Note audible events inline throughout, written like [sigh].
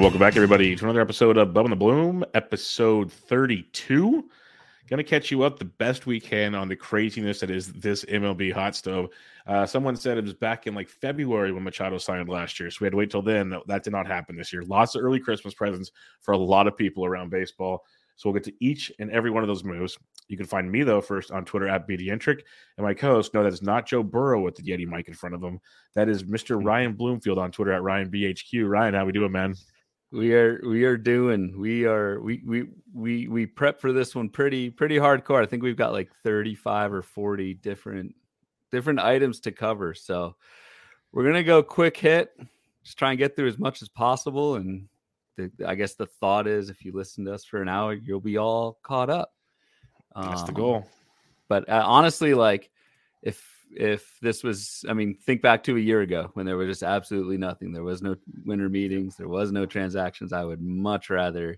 And welcome back, everybody, to another episode of Bub and the Bloom, episode 32. Gonna catch you up the best we can on the craziness that is this MLB hot stove. Uh, someone said it was back in like February when Machado signed last year, so we had to wait till then. That did not happen this year. Lots of early Christmas presents for a lot of people around baseball. So we'll get to each and every one of those moves. You can find me though first on Twitter at BDentric, and my co-host. No, that's not Joe Burrow with the Yeti mic in front of him. That is Mr. Ryan Bloomfield on Twitter at Ryan BHQ. Ryan, how we doing, man? We are we are doing we are we we we we prep for this one pretty pretty hardcore. I think we've got like 35 or 40 different different items to cover. So we're gonna go quick hit, just try and get through as much as possible. And the, I guess the thought is if you listen to us for an hour, you'll be all caught up. That's the Um, goal. But uh, honestly, like if if this was, I mean, think back to a year ago when there was just absolutely nothing. There was no winter meetings. There was no transactions. I would much rather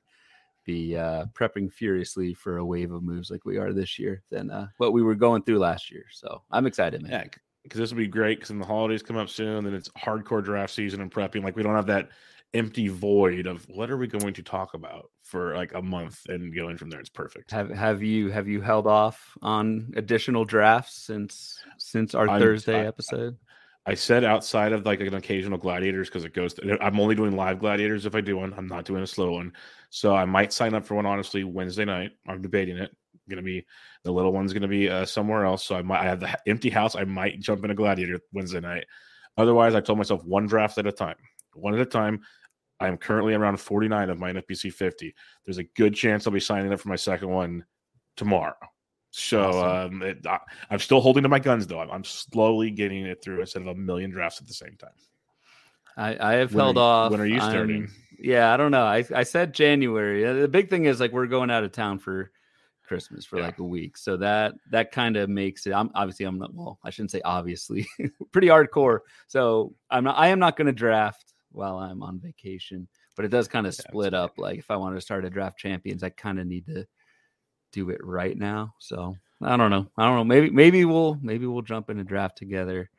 be uh, prepping furiously for a wave of moves like we are this year than uh, what we were going through last year. So I'm excited, man. Yeah, because this will be great. Because the holidays come up soon, then it's hardcore draft season and prepping. Like we don't have that empty void of what are we going to talk about for like a month and going from there. It's perfect. Have have you have you held off on additional drafts since since our I'm- Thursday I- episode? I said outside of like an occasional gladiators because it goes. To, I'm only doing live gladiators if I do one. I'm not doing a slow one. So I might sign up for one honestly Wednesday night. I'm debating it. Going to be the little one's going to be uh, somewhere else. So I might I have the empty house. I might jump in a gladiator Wednesday night. Otherwise, I told myself one draft at a time. One at a time. I am currently around 49 of my NFBC 50. There's a good chance I'll be signing up for my second one tomorrow. So Awesome. um, it, I, I'm still holding to my guns though. I'm, I'm slowly getting it through instead of a million drafts at the same time. I, I have When held off. when are you I'm- starting? yeah, I don't know. I, I said January. Uh, The big thing is like we're going out of town for Christmas for Yeah. like a week, so that that kind of makes it. I'm obviously I'm not. Well, I shouldn't say obviously. [laughs] pretty hardcore. So I'm not. I am not going to draft while I'm on vacation, but it does kind of Yeah, split up. Like if I want to start a draft champions, I kind of need to do it right now. So I don't know. I don't know. Maybe maybe we'll maybe we'll jump in a draft together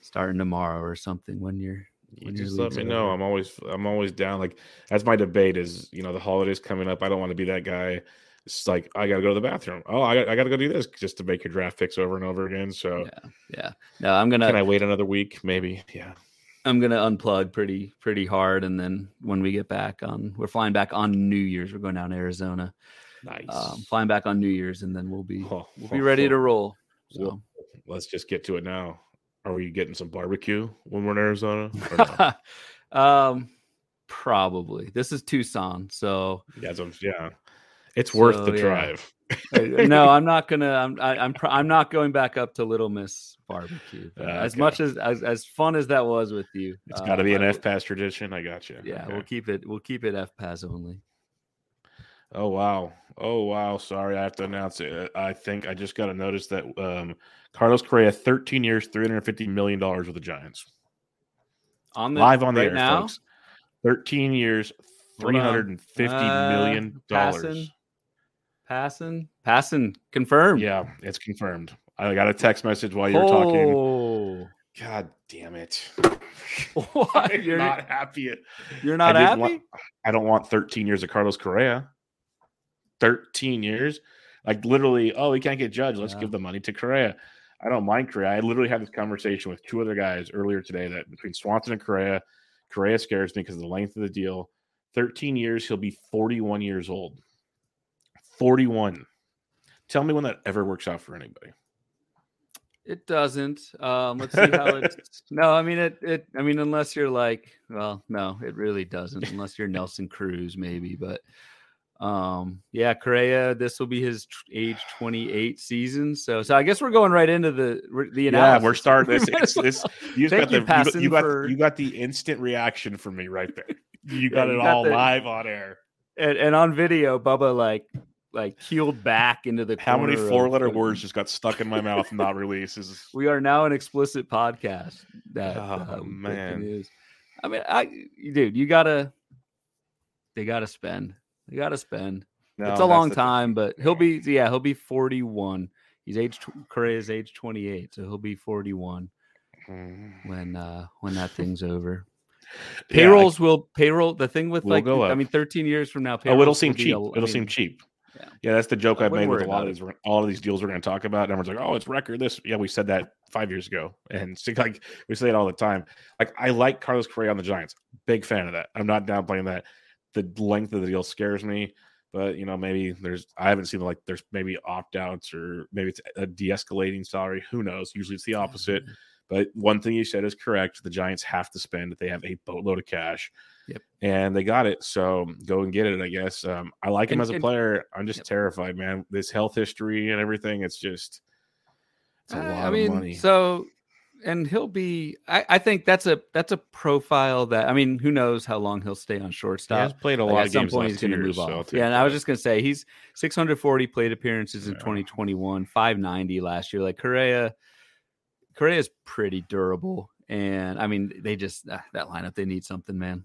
starting tomorrow or something when you're You just let me know. over. I'm always I'm always down. Like that's my debate is you know the holidays coming up. I don't want to be that guy. It's like I gotta go to the bathroom. Oh, I got I gotta go do this just to make your draft picks over and over again. So Yeah, yeah. No, I'm gonna can I wait another week? Maybe. Yeah. I'm gonna unplug pretty pretty hard, and then when we get back on, we're flying back on New Year's. We're going down to Arizona, Nice. um, flying back on New Year's, and then we'll be Oh, we'll be ready oh. to roll. So. Well, Let's just get to it now. Are we getting some barbecue when we're in Arizona? [laughs] Um, Probably. This is Tucson, so yeah, so, yeah, it's worth So, the yeah. drive. [laughs] no, I'm not gonna. I'm. I, I'm. Pro- I'm not going back up to Little Miss Barbecue. Uh, as okay. much as, as as fun as that was with you, it's got to be an F Pass tradition. I got you. Yeah, Okay. we'll keep it. We'll keep it F pass only. Oh wow! Oh wow! Sorry, I have to announce it. I think I just got a notice that um, Carlos Correa, 13 years, 350 million dollars with the Giants, On the live on the right air, now. folks. 13 years, Hold on. 350 Uh, million dollars. Passing, passing. Confirmed. Yeah, it's confirmed. I got a text message while you were talking. Oh, God damn it! [laughs] what? [laughs] I'm You're not not, happy. you're not I happy? want- I don't want 13 years of Carlos Correa. 13 years, like literally. Oh, he can't get judged. Let's Yeah. give the money to Correa. I don't mind Correa. I literally had this conversation with two other guys earlier today that between Swanson and Correa, Correa scares me because of the length of the deal. 13 years, he'll be 41 years old. 41. Tell me when that ever works out for anybody. It doesn't. Um, let's see how it's. [laughs] no, I mean it. It. I mean, unless you're like, well, no, it really doesn't. Unless you're Nelson Cruz, maybe. But, um, yeah, Correa. This will be his tr- age 28 season. So, so I guess we're going right into the the Yeah, we're starting this. It's, [laughs] this you got you, the you you got, for- you got the instant reaction from me right there. You got you it got all the- live on air. and, and on video, Bubba like like keeled back into the. How many four letter words just got stuck in my mouth and not released? Is [laughs] We are now an explicit podcast. That Oh, uh, the man. news. I mean, I dude, you gotta. They gotta spend. They gotta spend. no, it's a long the- time, but he'll be yeah, he'll be forty one. He's age tw- Correa's age twenty eight, so he'll be forty one Mm. when uh when that thing's over. [laughs] Yeah, Payrolls will payroll. The thing with Will like, I mean, thirteen years from now, oh, it'll seem cheap. a- I it'll seem mean, cheap. Yeah. Yeah, that's the joke I I've made with a lot of these all of these deals we're going to talk about. And everyone's like, "Oh, it's record this." Yeah, we said that five years ago, and [laughs] like we say it all the time. Like I like Carlos Correa on the Giants. Big fan of that. I'm not downplaying that. The length of the deal scares me, but you know maybe there's I haven't seen like there's maybe opt outs or maybe it's a de-escalating salary. Who knows? Usually it's the opposite. But one thing you said is correct. The Giants have to spend. They have a boatload of cash. Yep. And they got it. So go and get it, I guess. Um, I like him And- as a and- player. I'm just Yep. terrified, man. This health history and everything, it's just it's a I- lot I mean, of money. so and he'll be. I, I think that's a that's a profile that I mean, who knows how long he'll stay on shortstop. has played a Like, lot at of some point, he's going to years. move so off. Yeah, and I was just going to say he's 640 plate appearances in Yeah. 2021, 590 last year. Like Correa, Correa is pretty durable, and I mean, they just ah, that lineup they need something, man.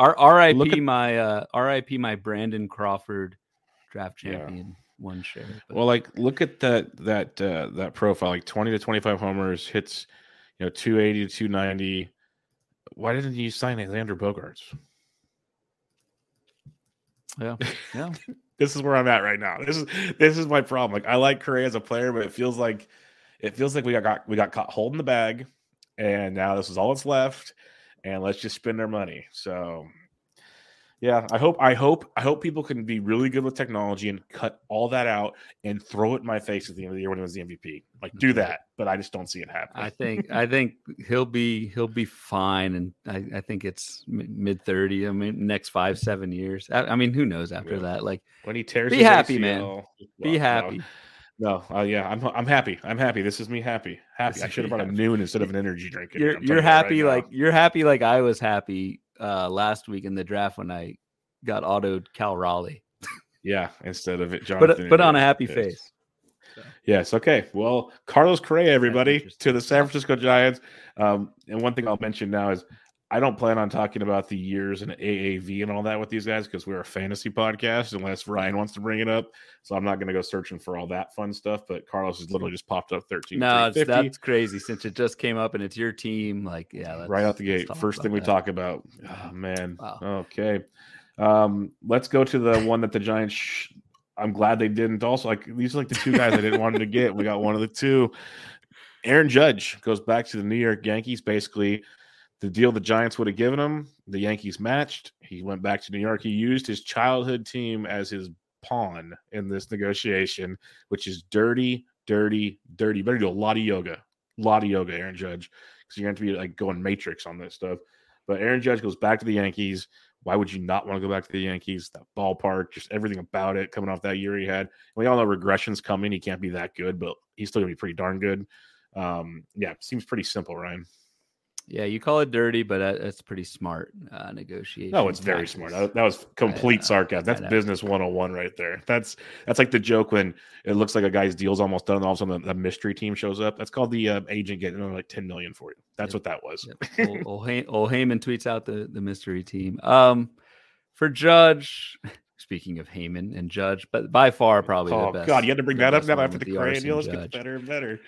R- R.I.P. At- my uh, R.I.P. my Brandon Crawford draft Yeah. champion one share. but- Well, like look at that that uh, that profile, like 20 to 25 homers, hits, you know, 280 to 290. Why didn't you sign Alexander Bogaerts? yeah, yeah. [laughs] this is where I'm at right now. This is this is my problem. Like I like Correa as a player, but it feels like it feels like we got, got we got caught holding the bag, and now this is all that's left, and let's just spend our money. So yeah, I hope I hope I hope people can be really good with technology and cut all that out and throw it in my face at the end of the year when it was the MVP. Like do mm-hmm. that, but I just don't see it happening. I think I think he'll be he'll be fine, and I, I think it's mid thirty. I mean, next five seven years. I, I mean, who knows after Yeah. that? Like, when he tears, Be his happy, man. ACL, be well, happy. No uh, yeah, I'm I'm happy. I'm happy. This is me happy. Happy. This I should have brought a noon instead of an energy drink. You're you're that right happy now. like you're happy like I was happy uh last week in the draft when I got autoed Cal Raleigh, yeah, instead of it, but Jonathan. but on a happy Yes. face. Yes. Okay. Well, Carlos Correa, everybody, to the San Francisco Giants. Um, and one thing I'll mention now is I don't plan on talking about the years and AAV and all that with these guys because we're a fantasy podcast, unless Ryan wants to bring it up. So I'm not going to go searching for all that fun stuff. But Carlos has literally just popped up 13. No, it's, that's crazy since it just came up and it's your team. Like, yeah, right out the gate. First thing we that. talk about. Oh, man. Wow. Okay. Um, let's go to the one that the Giants. Sh- I'm glad they didn't. Also, like these are like the two guys I didn't want to get. We got one of the two. Aaron Judge goes back to the New York Yankees. Basically, the deal the Giants would have given him, the Yankees matched. He went back to New York. He used his childhood team as his pawn in this negotiation, which is dirty, dirty, dirty. Better do a lot of yoga, a lot of yoga, Aaron Judge, because you're going to be like going matrix on this stuff. But Aaron Judge goes back to the Yankees. Why would you not want to go back to the Yankees? That ballpark, just everything about it coming off that year he had. We all know regression's coming. He can't be that good, but he's still gonna be pretty darn good. Um, yeah, seems pretty simple, Ryan. Yeah, you call it dirty, but that's pretty smart uh, negotiation. No, it's very smart. That, that was complete sarcasm. That's business 101 right there. That's that's like the joke when it looks like a guy's deal's almost done, and all of a sudden a, mystery team shows up. That's called the uh, agent getting like 10 million for you. That's yep. what that was. Yep. old, [laughs] old, old Heyman tweets out the the mystery team. Um, for Judge, speaking of Heyman and Judge, but by far probably oh, the best. God, you had to bring that up now after the, the Correa deal. It's better and better.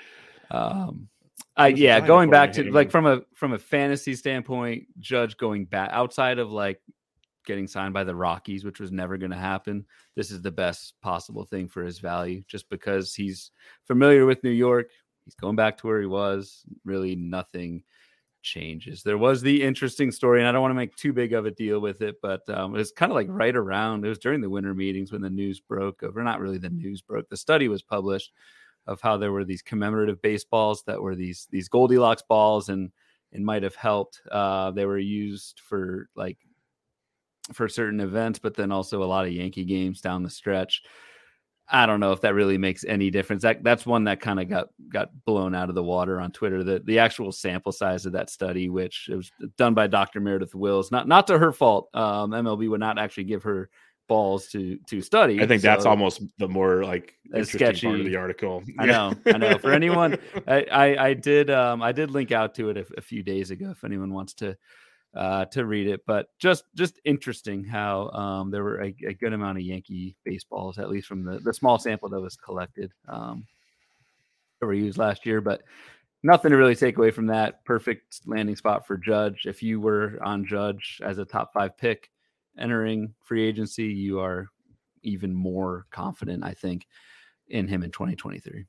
Um, uh, yeah, going back to like from a from a fantasy standpoint, Judge going back outside of like getting signed by the Rockies, which was never going to happen. This is the best possible thing for his value, just because he's familiar with New York. He's going back to where he was. Really, nothing changes. There was the interesting story, and I don't want to make too big of a deal with it, but um, it was kind of like right around. It was during the winter meetings when the news broke. over not really the news broke. The study was published of how there were these commemorative baseballs that were these these Goldilocks balls and and might have helped. Uh, they were used for like for certain events, but then also a lot of Yankee games down the stretch. I don't know if that really makes any difference. That that's one that kind of got got blown out of the water on Twitter. The the actual sample size of that study, which it was done by Dr. Meredith Wills, not not to her fault. Um, MLB would not actually give her balls to to study. I think so that's almost the more like interesting sketchy. part of the article. I know, I know. For anyone, [laughs] I, I, I did um I did link out to it a, a, few days ago if anyone wants to uh to read it. But just just interesting how um there were a, a good amount of Yankee baseballs, at least from the the small sample that was collected um that were used last year, but. Nothing to really take away from that. Perfect landing spot for Judge. If you were on Judge as a top five pick, entering free agency, you are even more confident, I think, in him in 2023.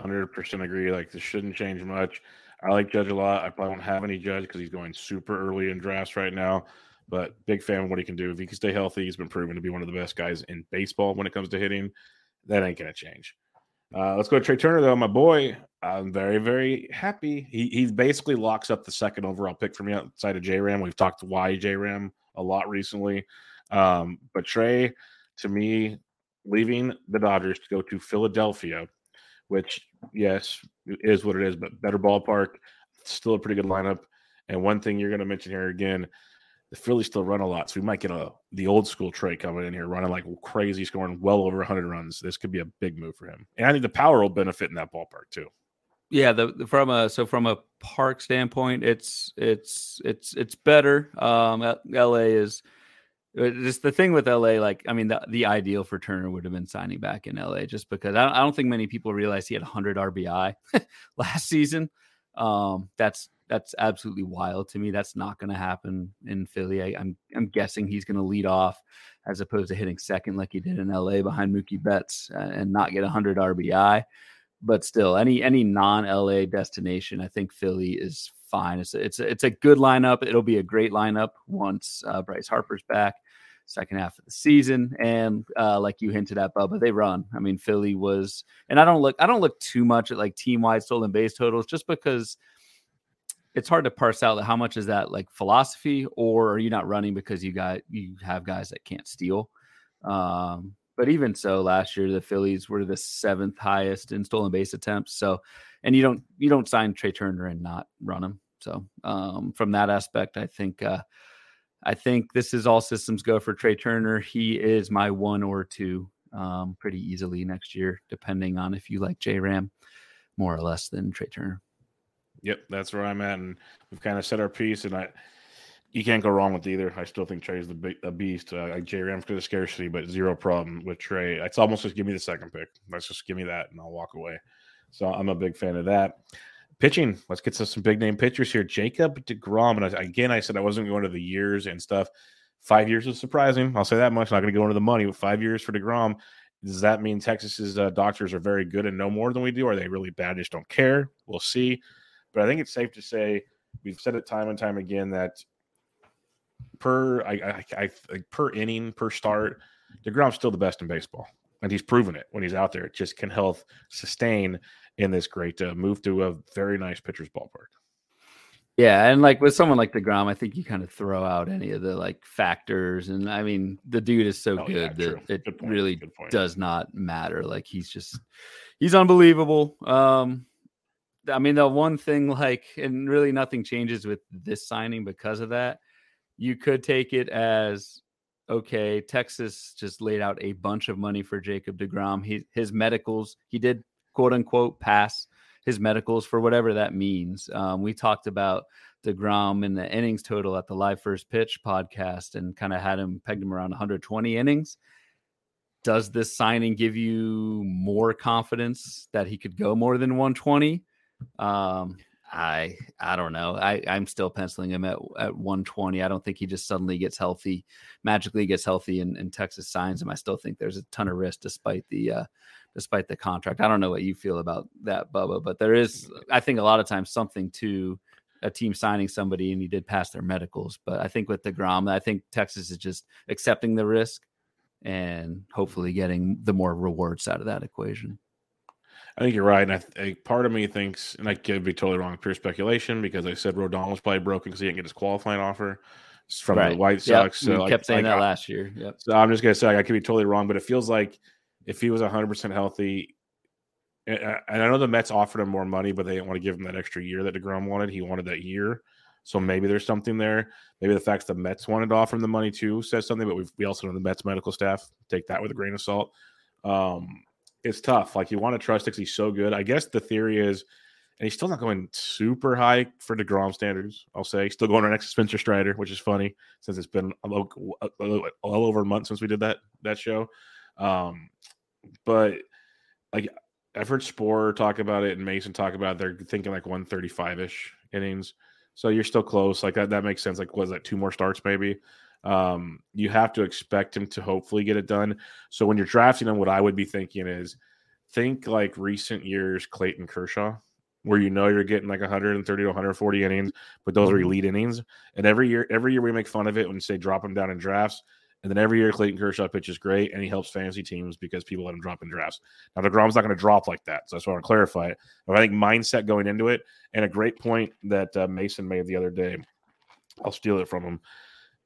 100% agree. Like, this shouldn't change much. I like Judge a lot. I probably won't have any Judge because he's going super early in drafts right now. But big fan of what he can do. If he can stay healthy, he's been proven to be one of the best guys in baseball when it comes to hitting. That ain't going to change. Uh, let's go to Trea Turner, though. My boy, I'm very, very happy. He, he basically locks up the second overall pick for me outside of J Ram. We've talked why J Ram a lot recently. Um, but Trea, to me, leaving the Dodgers to go to Philadelphia, which, yes, is what it is, but better ballpark, still a pretty good lineup. And one thing you're going to mention here again, the Phillies still run a lot, so we might get a the old school Trea coming in here running like crazy, scoring well over 100 runs. This could be a big move for him, and I think the power will benefit in that ballpark too. Yeah, the, from a so from a park standpoint, it's it's it's it's better. Um, LA is uh, just the thing with LA. Like, I mean, the the ideal for Turner would have been signing back in LA, just because I don't, I don't think many people realize he had 100 RBI [laughs] last season. Um, that's that's absolutely wild to me. That's not going to happen in Philly. I, I'm I'm guessing he's going to lead off as opposed to hitting second like he did in LA behind Mookie Betts uh, and not get 100 RBI but still, any any non LA destination, I think Philly is fine. It's a, it's a, it's a good lineup. It'll be a great lineup once uh, Bryce Harper's back, second half of the season, and uh, like you hinted at, Bubba, they run. I mean, Philly was, and I don't look I don't look too much at like team wide stolen base totals just because it's hard to parse out how much is that like philosophy or are you not running because you got you have guys that can't steal um but even so, last year the Phillies were the seventh highest in stolen base attempts. So, and you don't you don't sign Trea Turner and not run him. So, um, from that aspect, I think uh, I think this is all systems go for Trea Turner. He is my one or two um, pretty easily next year, depending on if you like J Ram more or less than Trea Turner. Yep, that's where I'm at, and we've kind of set our piece. And I, you can't go wrong with either. I still think Trea's the a beast. Uh, like J Ram for the scarcity, but zero problem with Trea. It's almost just give me the second pick. Let's just give me that, and I'll walk away. So I'm a big fan of that. Pitching, let's get to some big name pitchers here. Jacob Degrom, and I, again, I said I wasn't going to the years and stuff. Five years is surprising. I'll say that much. Not going to go into the money. With five years for Degrom, does that mean Texas's uh, doctors are very good and know more than we do? Are they really bad? Just don't care. We'll see. But I think it's safe to say we've said it time and time again that per I, I, I per inning per start, Degrom's still the best in baseball, and he's proven it when he's out there. It just can health sustain in this great uh, move to a very nice pitcher's ballpark. Yeah, and like with someone like Degrom, I think you kind of throw out any of the like factors, and I mean the dude is so Oh, good yeah, that it Good really does not matter. Like he's just he's unbelievable. Um, I mean the one thing like, and really nothing changes with this signing because of that. You could take it as okay, Texas just laid out a bunch of money for Jacob DeGrom. He, his medicals, he did quote unquote pass his medicals for whatever that means. Um, we talked about DeGrom and the innings total at the live first pitch podcast and kind of had him pegged him around 120 innings. Does this signing give you more confidence that he could go more than 120? Um, I I don't know. I I'm still penciling him at at 120. I don't think he just suddenly gets healthy, magically gets healthy, and, and Texas signs him. I still think there's a ton of risk despite the uh, despite the contract. I don't know what you feel about that, Bubba, but there is I think a lot of times something to a team signing somebody and he did pass their medicals. But I think with deGrom, I think Texas is just accepting the risk and hopefully getting the more rewards out of that equation. I think you're right. And I, I part of me thinks, and I could be totally wrong, pure speculation, because I said Rodon was probably broken because he didn't get his qualifying offer from the White Yep, Sox. we So like- kept saying like, that I- last year. Yep. So I'm just gonna say like, I could be totally wrong, but it feels like if he was 100 percent healthy, and I and I know the Mets offered him more money, but they didn't want to give him that extra year that Degrom wanted. He wanted that year, so maybe there's something there. Maybe the fact that the Mets wanted to offer him the money too says something. But we we also know the Mets medical staff take that with a grain of salt. Um, it's tough. Like you want to trust because he's so good. I guess the theory is, and he's still not going super high for Degrom standards. I'll say still going right next to Spencer Strider, which is funny since it's been all over a month since we did that that show. Um, but like I've heard Spore talk about it and Mason talk about it. They're thinking like 135 ish innings. So you're still close. Like that, that makes sense. Like, was that two more starts maybe? Um, you have to expect him to hopefully get it done. So when you're drafting him, what I would be thinking is think like recent years Clayton Kershaw, where you know you're getting like 130 to 140 innings, but those are elite innings. And every year, every year we make fun of it when say drop him down in drafts. And then every year Clayton Kershaw pitches great and he helps fantasy teams because people let him drop in drafts. Now the DeGrom's not going to drop like that. So that's why I want to clarify it. But I think mindset going into it and a great point that uh, Mason made the other day. I'll steal it from him.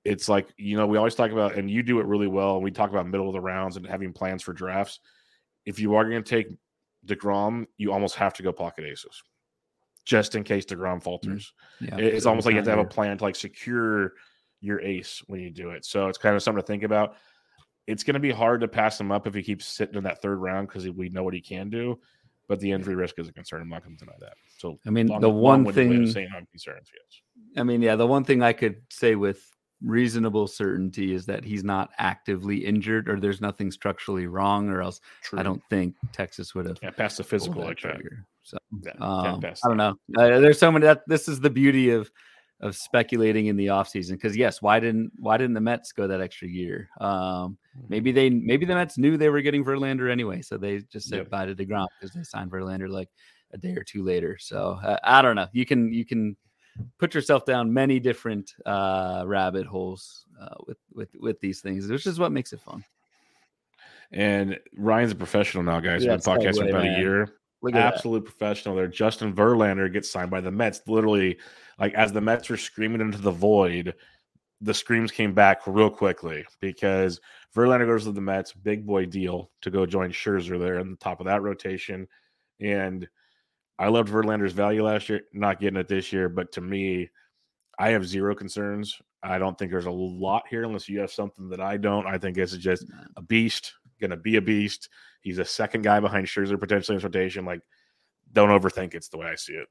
It's like, you know, we always talk about, and you do it really well. And we talk about middle of the rounds and having plans for drafts. If you are going to take DeGrom, you almost have to go pocket aces just in case DeGrom falters. Mm, yeah. It- It's almost like you have to have a plan to like secure your ace when you do it. So it's kind of something to think about. It's going to be hard to pass him up if he keeps sitting in that third round because we know what he can do. But the injury risk is a concern. I'm not going to deny that. So I mean, long- the one long-winded way of thing- I'm concerned, yes. I mean, yeah, the one thing I could say with reasonable certainty is that he's not actively injured or there's nothing structurally wrong, or else True. I don't think Texas would have yeah, pass the physical like that. trigger. So Yeah, um, I don't know. Uh, there's so many. That this is the beauty of of speculating in the offseason because yes, why didn't why didn't the Mets go that extra year? Um, Mm-hmm. maybe they maybe the Mets knew they were getting Verlander anyway, so they just said Yep. bye to Degrom because they signed Verlander like a day or two later. So uh, I don't know. You can you can put yourself down many different uh, rabbit holes uh, with with with these things, which is what makes it fun. And Ryan's a professional now, guys. Yeah, We've been podcasting segue, about man. a year. At that. absolute professional there. Justin Verlander gets signed by the Mets. Literally, like as the Mets were screaming into the void, the screams came back real quickly because Verlander goes to the Mets, big boy deal to go join Scherzer there in the top of that rotation. And I loved Verlander's value last year, not getting it this year, but to me, I have zero concerns. I don't think there's a lot here unless you have something that I don't. I think this is just a beast, gonna be a beast. He's a second guy behind Scherzer potentially in rotation. Like, don't overthink it's the way I see it.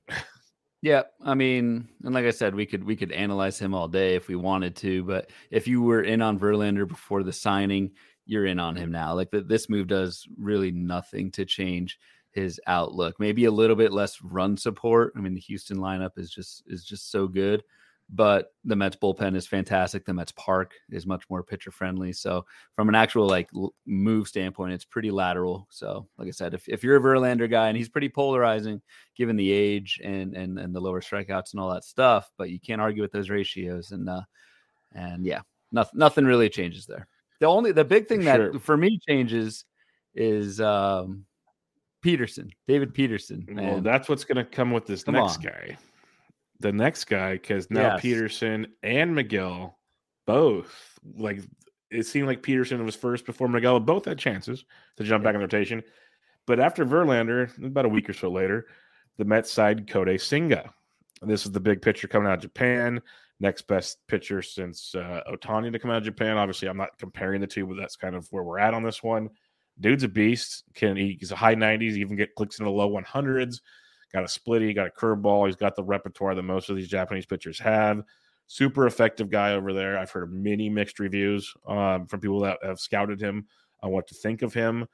Yeah, I mean, and like I said, we could we could analyze him all day if we wanted to, but if you were in on Verlander before the signing, you're in on him now. Like the, this move does really nothing to change his outlook. Maybe a little bit less run support. I mean, the Houston lineup is just is just so good, but the Mets bullpen is fantastic. The Mets park is much more pitcher friendly. So from an actual like move standpoint, it's pretty lateral. So like I said, if, if you're a Verlander guy and he's pretty polarizing, given the age and and and the lower strikeouts and all that stuff, but you can't argue with those ratios. And uh and yeah, nothing nothing really changes there. The only the big thing that Sure. for me changes is um Peterson, David Peterson. well, that's what's going to come with this Come next on. guy. the next guy because now Yes. Peterson and Megill both like it seemed like Peterson was first before Megill. Both had chances to jump back in the rotation, but after Verlander, about a week or so later, the Mets side Kodai Senga. This is the big pitcher coming out of Japan. Next best pitcher since uh, Ohtani to come out of Japan. Obviously, I'm not comparing the two, but that's kind of where we're at on this one. Dude's a beast. Can he, he's a high 90s, even get clicks in the low 100s. Got a splitty, got a curveball. He's got the repertoire that most of these Japanese pitchers have. Super effective guy over there. I've heard many mixed reviews um, from people that have scouted him on what to think of him.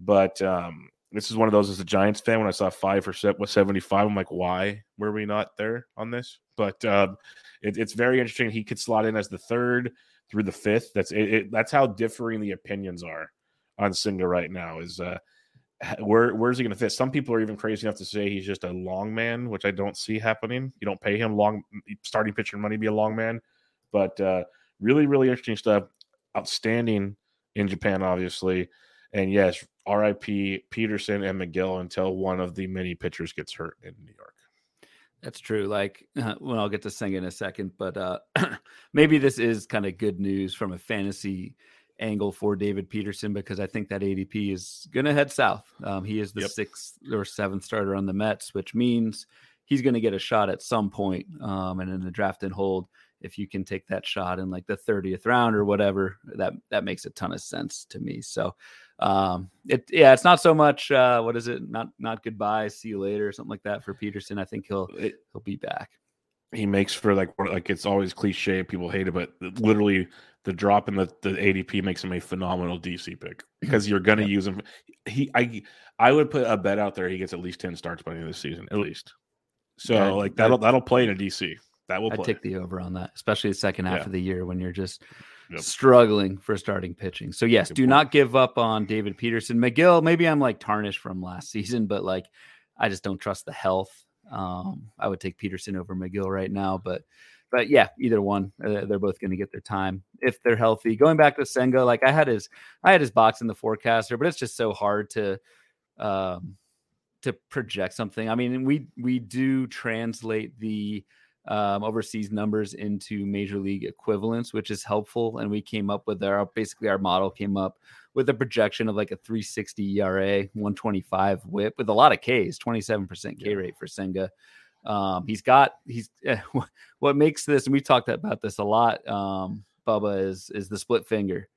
But um, this is one of those as a Giants fan. When I saw five for set with 75, I'm like, why were we not there on this? But um, it, it's very interesting. He could slot in as the third through the fifth. That's it, it, that's how differing the opinions are on Senga right now. Is uh, where where's he going to fit? Some people are even crazy enough to say he's just a long man, which I don't see happening. You don't pay him long starting pitcher money to be a long man, but uh, really, really interesting stuff. Outstanding in Japan, obviously, and yes, R.I.P. Peterson and Megill until one of the many pitchers gets hurt in New York. That's true. Like, uh, [laughs] well, I'll get to sing in a second, but uh, [clears throat] maybe this is kind of good news from a fantasy angle for David Peterson because I think that ADP is going to head south. Um, he is the Yep. sixth or seventh starter on the Mets, which means he's going to get a shot at some point. Um, and in the draft and hold, if you can take that shot in like the 30th round or whatever, that that makes a ton of sense to me. So, um, it yeah, it's not so much uh, what is it? Not not goodbye, see you later, something like that for Peterson. I think he'll he'll be back. He makes for like like it's always cliche. People hate it, but literally the drop in the, the ADP makes him a phenomenal DC pick mm-hmm. because you're going to Yep. use him. He I I would put a bet out there. He gets at least ten starts by the end of the season, at least. So Yeah, like that'll that'll play in a DC. That will I'd play. take the over on that, especially the second half Yeah. of the year when you're just Yep. struggling for starting pitching. So yes, Good do point. not give up on David Peterson. Megill, maybe I'm like tarnished from last [laughs] season, but like I just don't trust the health. Um, I would take Peterson over Megill right now, but but yeah, either one, uh, they're both going to get their time if they're healthy. Going back to Senga, like I had his I had his box in the forecaster, but it's just so hard to um to project something. I mean, we we do translate the um, overseas numbers into major league equivalents, which is helpful. And we came up with our basically our model came up with a projection of like a 360 ERA, 125 WHIP with a lot of Ks, 27% K rate for Senga. Um, he's got he's [laughs] what makes this, and we've talked about this a lot. Um, Bubba is is the split finger,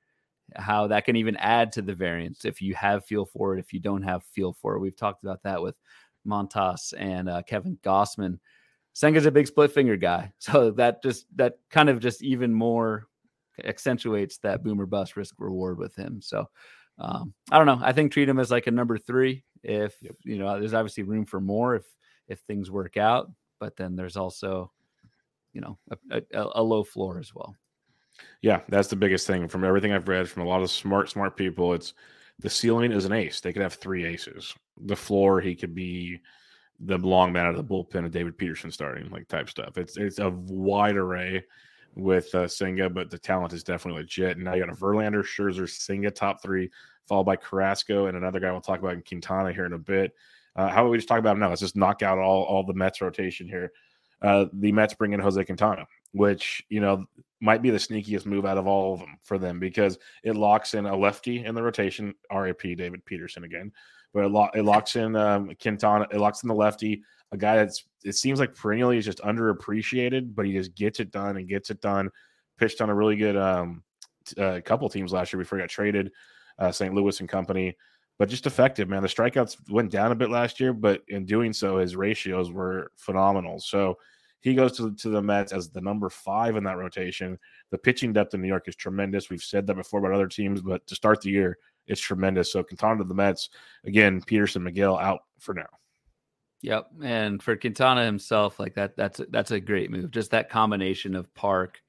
how that can even add to the variance if you have feel for it, if you don't have feel for it. We've talked about that with Montas and uh, Kevin Gausman. Senga's a big split finger guy, [laughs] so that just that kind of just even more accentuates that boomer bust risk reward with him. So um, I don't know. I think treat him as like a number three. If Yep. you know, there's obviously room for more if if things work out, but then there's also you know a, a, a low floor as well. Yeah, that's the biggest thing from everything I've read from a lot of smart, smart people. It's the ceiling is an ace. They could have three aces. The floor, he could be the long man out of the bullpen of David Peterson starting, like type stuff. It's it's a wide array with uh, Senga, but the talent is definitely legit. And now you got a Verlander, Scherzer, Senga top three, followed by Carrasco and another guy we'll talk about in Quintana here in a bit. Uh, how about we just talk about him now? Let's just knock out all, all the Mets rotation here. Uh, the Mets bring in Jose Quintana, which, you know, might be the sneakiest move out of all of them for them because it locks in a lefty in the rotation. RAP David Peterson again, but it, lo- it locks in um, Quintana. It locks in the lefty, a guy that's it seems like perennially is just underappreciated, but he just gets it done and gets it done. Pitched on a really good um, t- uh, couple teams last year before he got traded, uh, St. Louis and company. But just effective, man. The strikeouts went down a bit last year, but in doing so, his ratios were phenomenal. So he goes to, to the Mets as the number five in that rotation. The pitching depth in New York is tremendous. We've said that before about other teams, but to start the year, it's tremendous. So Quintana to the Mets again. Peterson, Megill out for now. Yep, and for Quintana himself, like that, that's that's a great move. Just that combination of park,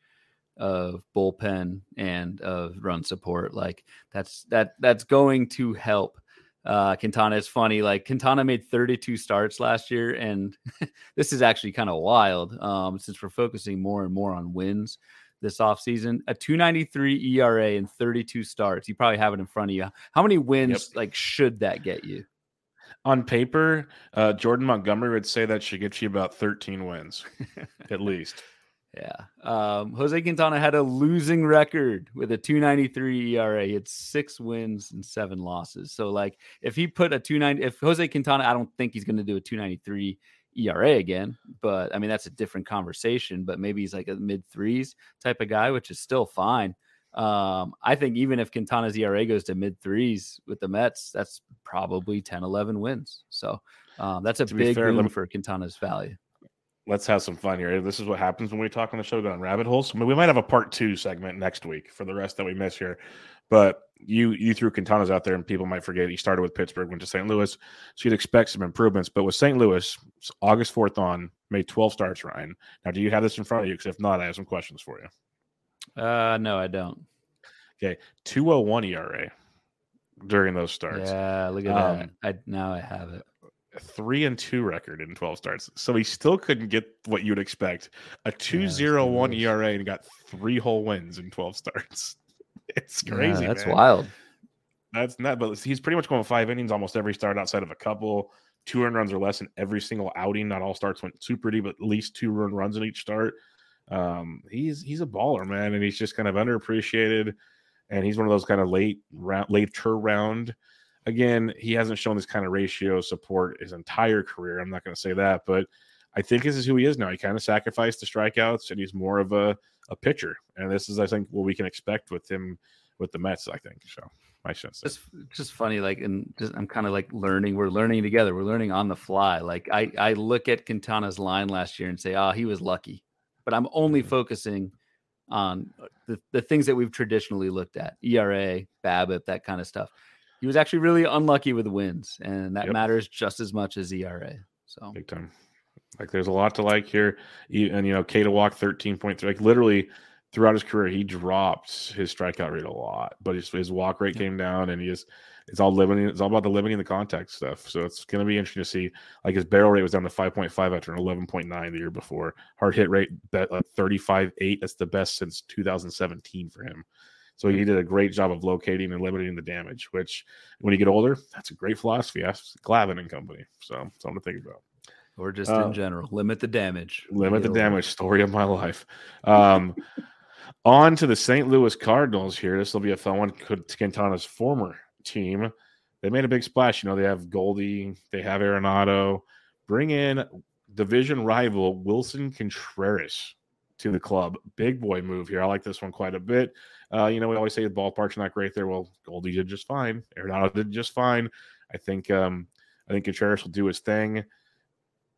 of bullpen, and of run support, like that's that that's going to help. Uh, Quintana is funny. Like Quintana made 32 starts last year, and [laughs] this is actually kind of wild. Um, since we're focusing more and more on wins this offseason, a 293 ERA and 32 starts. You probably have it in front of you. How many wins like should that get you? on paper, uh, Jordan Montgomery would say that should get you about 13 wins [laughs] at least. Yeah. Um, Jose Quintana had a losing record with a 293 ERA. He had six wins and seven losses. So, like, if he put a 290, if Jose Quintana, I don't think he's going to do a 293 ERA again, but I mean, that's a different conversation. But maybe he's like a mid threes type of guy, which is still fine. Um, I think even if Quintana's ERA goes to mid threes with the Mets, that's probably 10, 11 wins. So, um, that's a to big fair, boom for Quintana's value let's have some fun here. This is what happens when we talk on the show down rabbit holes. I mean, we might have a part two segment next week for the rest that we miss here. But you you threw Quintana's out there, and people might forget he started with Pittsburgh, went to St. Louis, so you'd expect some improvements. But with St. Louis, August fourth on, made twelve starts. Ryan, now do you have this in front of you? Because if not, I have some questions for you. Uh, no, I don't. Okay, two oh one ERA during those starts. Yeah, look at um, that. I now I have it three and two record in 12 starts. So he still couldn't get what you'd expect. A 201 yeah, ERA and got three whole wins in 12 starts. [laughs] It's crazy. Yeah, that's man. wild. That's not, but he's pretty much going five innings almost every start outside of a couple. Two run runs or less in every single outing. Not all starts went super deep, but at least two run runs in each start. Um, he's he's a baller, man, and he's just kind of underappreciated. And he's one of those kind of late round, later round Again, he hasn't shown this kind of ratio support his entire career. I'm not going to say that, but I think this is who he is now. He kind of sacrificed the strikeouts, and he's more of a, a pitcher. And this is, I think, what we can expect with him with the Mets. I think so. My sense. It's just funny, like, and just, I'm kind of like learning. We're learning together. We're learning on the fly. Like, I I look at Quintana's line last year and say, oh, he was lucky, but I'm only mm-hmm. focusing on the, the things that we've traditionally looked at ERA, BABIP, that kind of stuff he was actually really unlucky with wins, and that yep. matters just as much as ERA. So big time. Like there's a lot to like here, and you know, K to walk thirteen point three. Like literally throughout his career, he dropped his strikeout rate a lot, but his, his walk rate came down, and he just it's all limiting. It's all about the limiting the contact stuff. So it's going to be interesting to see. Like his barrel rate was down to 5.5 after an 11.9 the year before. Hard hit rate bet uh, 35.8. That's the best since 2017 for him. So he did a great job of locating and limiting the damage, which when you get older, that's a great philosophy. Ask Glavine and company. So something to think about. Or just uh, in general, limit the damage. Limit the damage. Story of my life. Um, [laughs] on to the St. Louis Cardinals here. This will be a fun one. Quintana's former team. They made a big splash. You know, they have Goldie, they have Arenado. Bring in division rival Willson Contreras to the club. Big boy move here. I like this one quite a bit. Uh, you know, we always say the ballpark's not great there. Well, Goldie did just fine. Arenado did just fine. I think um, I think Contreras will do his thing.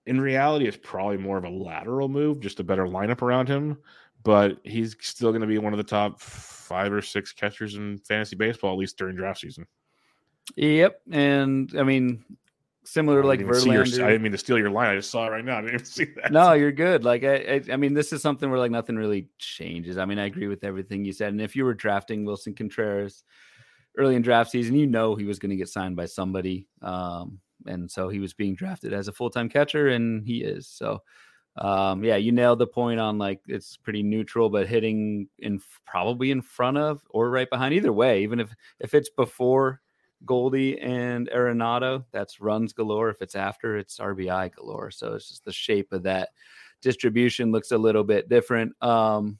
In reality, it's probably more of a lateral move, just a better lineup around him. But he's still going to be one of the top five or six catchers in fantasy baseball, at least during draft season. Yep, and I mean, similar like Verlander. Your, I didn't mean to steal your line. I just saw it right now. I didn't even [laughs] see that. No, you're good. Like I, I, I, mean, this is something where like nothing really changes. I mean, I agree with everything you said. And if you were drafting Willson Contreras early in draft season, you know he was going to get signed by somebody. Um, and so he was being drafted as a full time catcher, and he is. So, um, yeah, you nailed the point on like it's pretty neutral, but hitting in probably in front of or right behind. Either way, even if if it's before Goldie and Arenado, that's runs galore. If it's after, it's RBI galore. So it's just the shape of that distribution looks a little bit different. Um,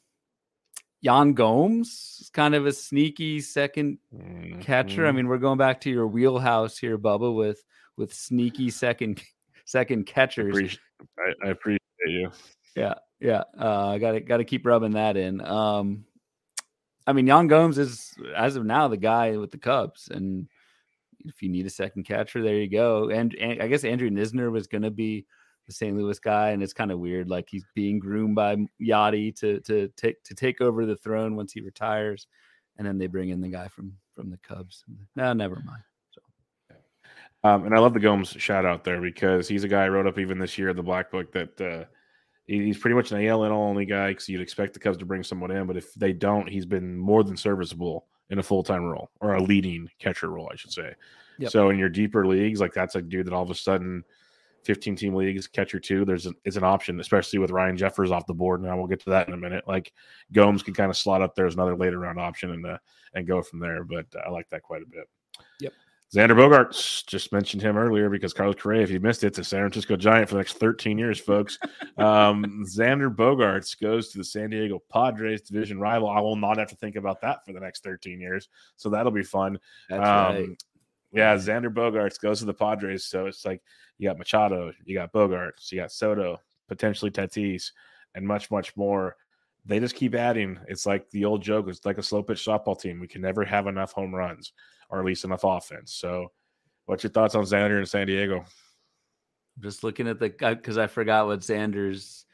Yan Gomes is kind of a sneaky 2nd mm-hmm. catcher. I mm-hmm. mean, we're going back to your wheelhouse here, Bubba, with with sneaky second second catchers. I appreciate, I, I appreciate you. Yeah, yeah. Uh, I got to got to keep rubbing that in. Um, I mean, Yan Gomes is as of now the guy with the Cubs, and if you need a second catcher, there you go. And, and I guess Andrew Knizner was going to be the St. Louis guy, and it's kind of weird. Like he's being groomed by Yadi to to take to take over the throne once he retires, and then they bring in the guy from from the Cubs. No, never mind. So. Um, and I love the Gomes shout out there because he's a guy I wrote up even this year the Black Book that uh, he's pretty much an AL and only guy because you'd expect the Cubs to bring someone in, but if they don't, he's been more than serviceable in a full time role or a leading catcher role, I should say. Yep. So in your deeper leagues, like that's a dude that all of a sudden, 15 team leagues, catcher two, there's an, is an option, especially with Ryan Jeffers off the board. Now we'll get to that in a minute. Like Gomes can kind of slot up there as another later round option and uh, and go from there. But uh, I like that quite a bit. Xander Bogaerts just mentioned him earlier because Carlos Correa, if you missed it, it's a San Francisco Giant for the next 13 years, folks. um, [laughs] Xander Bogaerts goes to the San Diego Padres division rival. I will not have to think about that for the next 13 years, so that'll be fun. That's um, right. Yeah, Xander Bogaerts goes to the Padres, so it's like you got Machado, you got Bogaerts, you got Soto, potentially Tatis, and much, much more. They just keep adding. It's like the old joke. It's like a slow pitch softball team. We can never have enough home runs or at least enough offense. So, what's your thoughts on Xander in San Diego? Just looking at the because I forgot what Xander's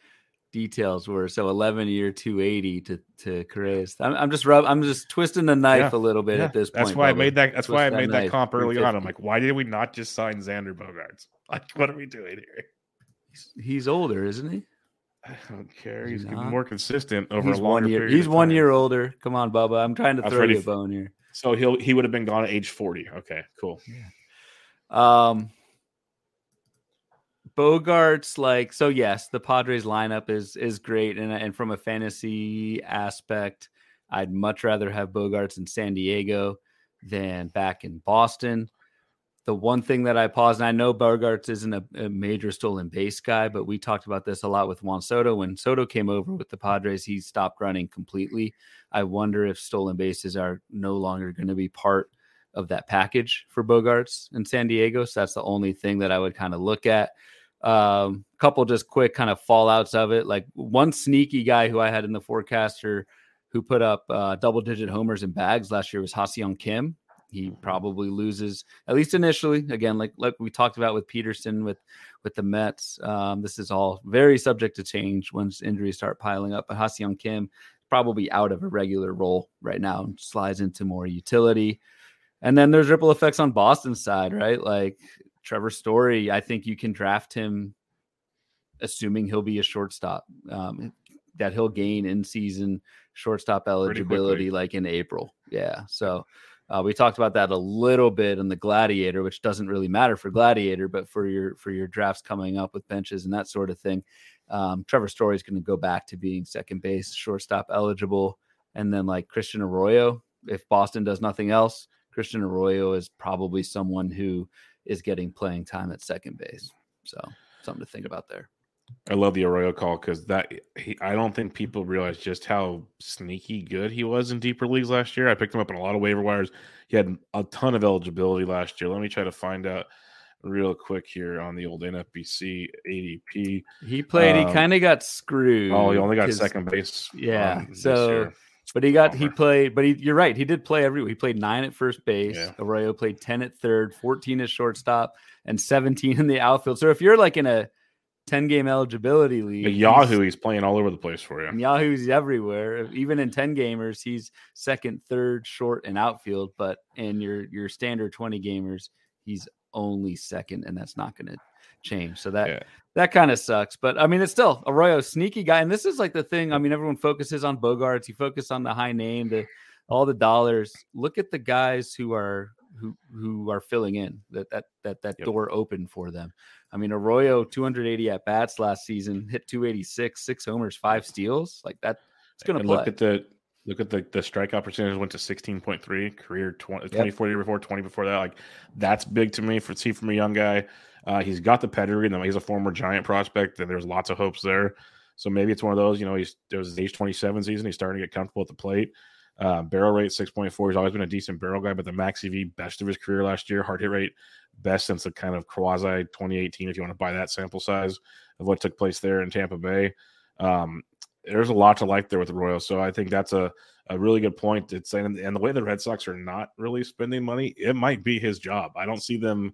details were. So 11 year 280 to to Correa's. I'm, I'm just rub, I'm just twisting the knife yeah. a little bit yeah. at this point. That's why. I made that. That's Twist why I made that, comp early on. I'm like, why did we not just sign Xander Bogaerts? [laughs] Like, what are we doing here? He's, he's older, isn't he? I don't care. He's, he's more consistent over he's a longer one year. He's one year older. Come on, Bubba. I'm trying to throw you a bone here. So he'll he would have been gone at age 40. Okay, cool. Yeah. Um Bogaerts like so yes, the Padres lineup is is great. And and from a fantasy aspect, I'd much rather have Bogaerts in San Diego than back in Boston the one thing that I paused, and I know Bogaerts isn't a, a, major stolen base guy, but we talked about this a lot with Juan Soto. When Soto came over with the Padres, he stopped running completely. I wonder if stolen bases are no longer going to be part of that package for Bogaerts in San Diego. So that's the only thing that I would kind of look at. A um, couple just quick kind of fallouts of it. Like one sneaky guy who I had in the forecaster who put up uh, double digit homers and bags last year was Ha-Seong Kim he mm-hmm. probably loses at least initially. Again, like like we talked about with Peterson with with the Mets. Um, this is all very subject to change once injuries start piling up. But Ha-Seong Kim probably out of a regular role right now and slides into more utility. And then there's ripple effects on Boston's side, right? Like Trevor Story, I think you can draft him assuming he'll be a shortstop. Um, that he'll gain in season shortstop eligibility like in April. Yeah. So uh, we talked about that a little bit in the Gladiator, which doesn't really matter for Gladiator, but for your for your drafts coming up with benches and that sort of thing. Um, Trevor Story is going to go back to being second base, shortstop eligible, and then like Christian Arroyo. If Boston does nothing else, Christian Arroyo is probably someone who is getting playing time at second base. So something to think about there. I love the Arroyo call because that he, I don't think people realize just how sneaky good he was in deeper leagues last year. I picked him up in a lot of waiver wires. He had a ton of eligibility last year. Let me try to find out real quick here on the old NFBC ADP. He played. Um, he kind of got screwed. Oh, he only got second base. Yeah. So, but he got he played. But he, you're right. He did play every. He played nine at first base. Yeah. Arroyo played ten at third, fourteen at shortstop, and seventeen in the outfield. So if you're like in a 10 game eligibility league. Yahoo, he's, he's, playing all over the place for you. Yahoo's everywhere. Even in 10 gamers, he's second, third, short, and outfield. But in your your standard 20 gamers, he's only second, and that's not going to change. So that yeah. that kind of sucks. But I mean, it's still Arroyo, sneaky guy. And this is like the thing. I mean, everyone focuses on Bogaerts. You focus on the high name, the all the dollars. Look at the guys who are who who are filling in that that that that yep. door open for them. I mean, Arroyo 280 at bats last season, hit 286, six homers, five steals. Like that, it's going to. Look at the look at the the strikeout percentage went to 16.3 career 20, 24 yep. year before 20 before that. Like that's big to me for see from a young guy. Uh, he's got the pedigree, and he's a former Giant prospect, and there's lots of hopes there. So maybe it's one of those. You know, he's there was his age 27 season. He's starting to get comfortable at the plate. Uh, barrel rate 6.4. He's always been a decent barrel guy, but the max EV best of his career last year. Hard hit rate best since the kind of quasi 2018, if you want to buy that sample size of what took place there in Tampa Bay. Um, there's a lot to like there with the Royals. So I think that's a, a really good point. It's and, and the way the Red Sox are not really spending money, it might be his job. I don't see them.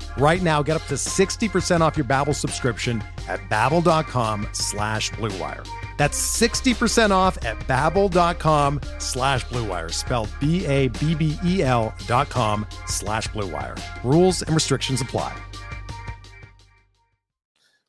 Right now, get up to 60% off your Babbel subscription at babbel.com slash bluewire. That's 60% off at babbel.com slash bluewire, spelled B-A-B-B-E-L dot com slash bluewire. Rules and restrictions apply.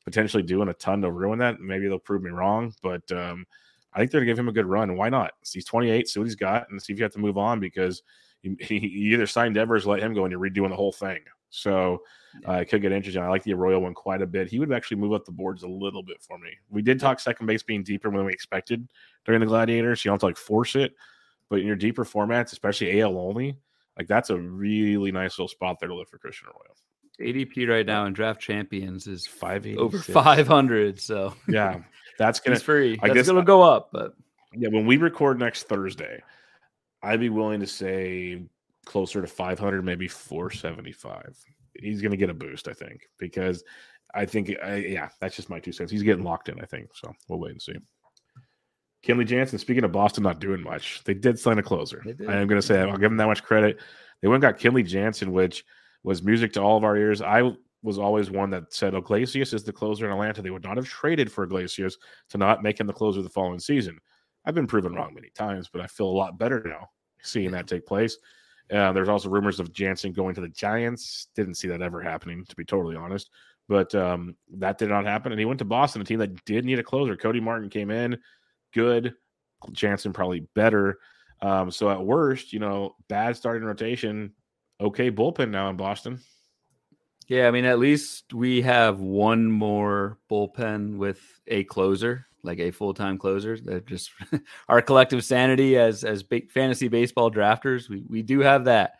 Potentially doing a ton to ruin that. Maybe they'll prove me wrong, but um, I think they're going to give him a good run. Why not? He's 28, see what he's got, and see if you have to move on because you, [laughs] either sign Devers, let him go, and you're redoing the whole thing. So uh, it could get interesting. I like the Arroyo one quite a bit. He would actually move up the boards a little bit for me. We did talk second base being deeper than we expected during the Gladiators. You don't have to like force it, but in your deeper formats, especially AL only, like that's a really nice little spot there to look for Christian Arroyo. ADP right now in draft champions is five over 500. So yeah, that's [laughs] gonna it's free. I guess it'll go up, but yeah, when we record next Thursday, I'd be willing to say closer to 500, maybe 475. He's going to get a boost, I think, because I think, I, yeah, that's just my two cents. He's getting locked in, I think. So we'll wait and see. Kenley Jansen, speaking of Boston not doing much, they did sign a closer. I am going to say, I'll give them that much credit. They went and got Kenley Jansen, which was music to all of our ears. I was always one that said Iglesias is the closer in Atlanta. They would not have traded for Iglesias to not make him the closer the following season. I've been proven wrong many times, but I feel a lot better now seeing that take place. Uh, there's also rumors of Jansen going to the Giants. Didn't see that ever happening, to be totally honest. But um, that did not happen. And he went to Boston, a team that did need a closer. Cody Martin came in, good. Jansen probably better. Um, so at worst, you know, bad starting rotation. Okay, bullpen now in Boston. Yeah, I mean, at least we have one more bullpen with a closer like a full time closer. That just [laughs] our collective sanity as as ba- fantasy baseball drafters. We we do have that.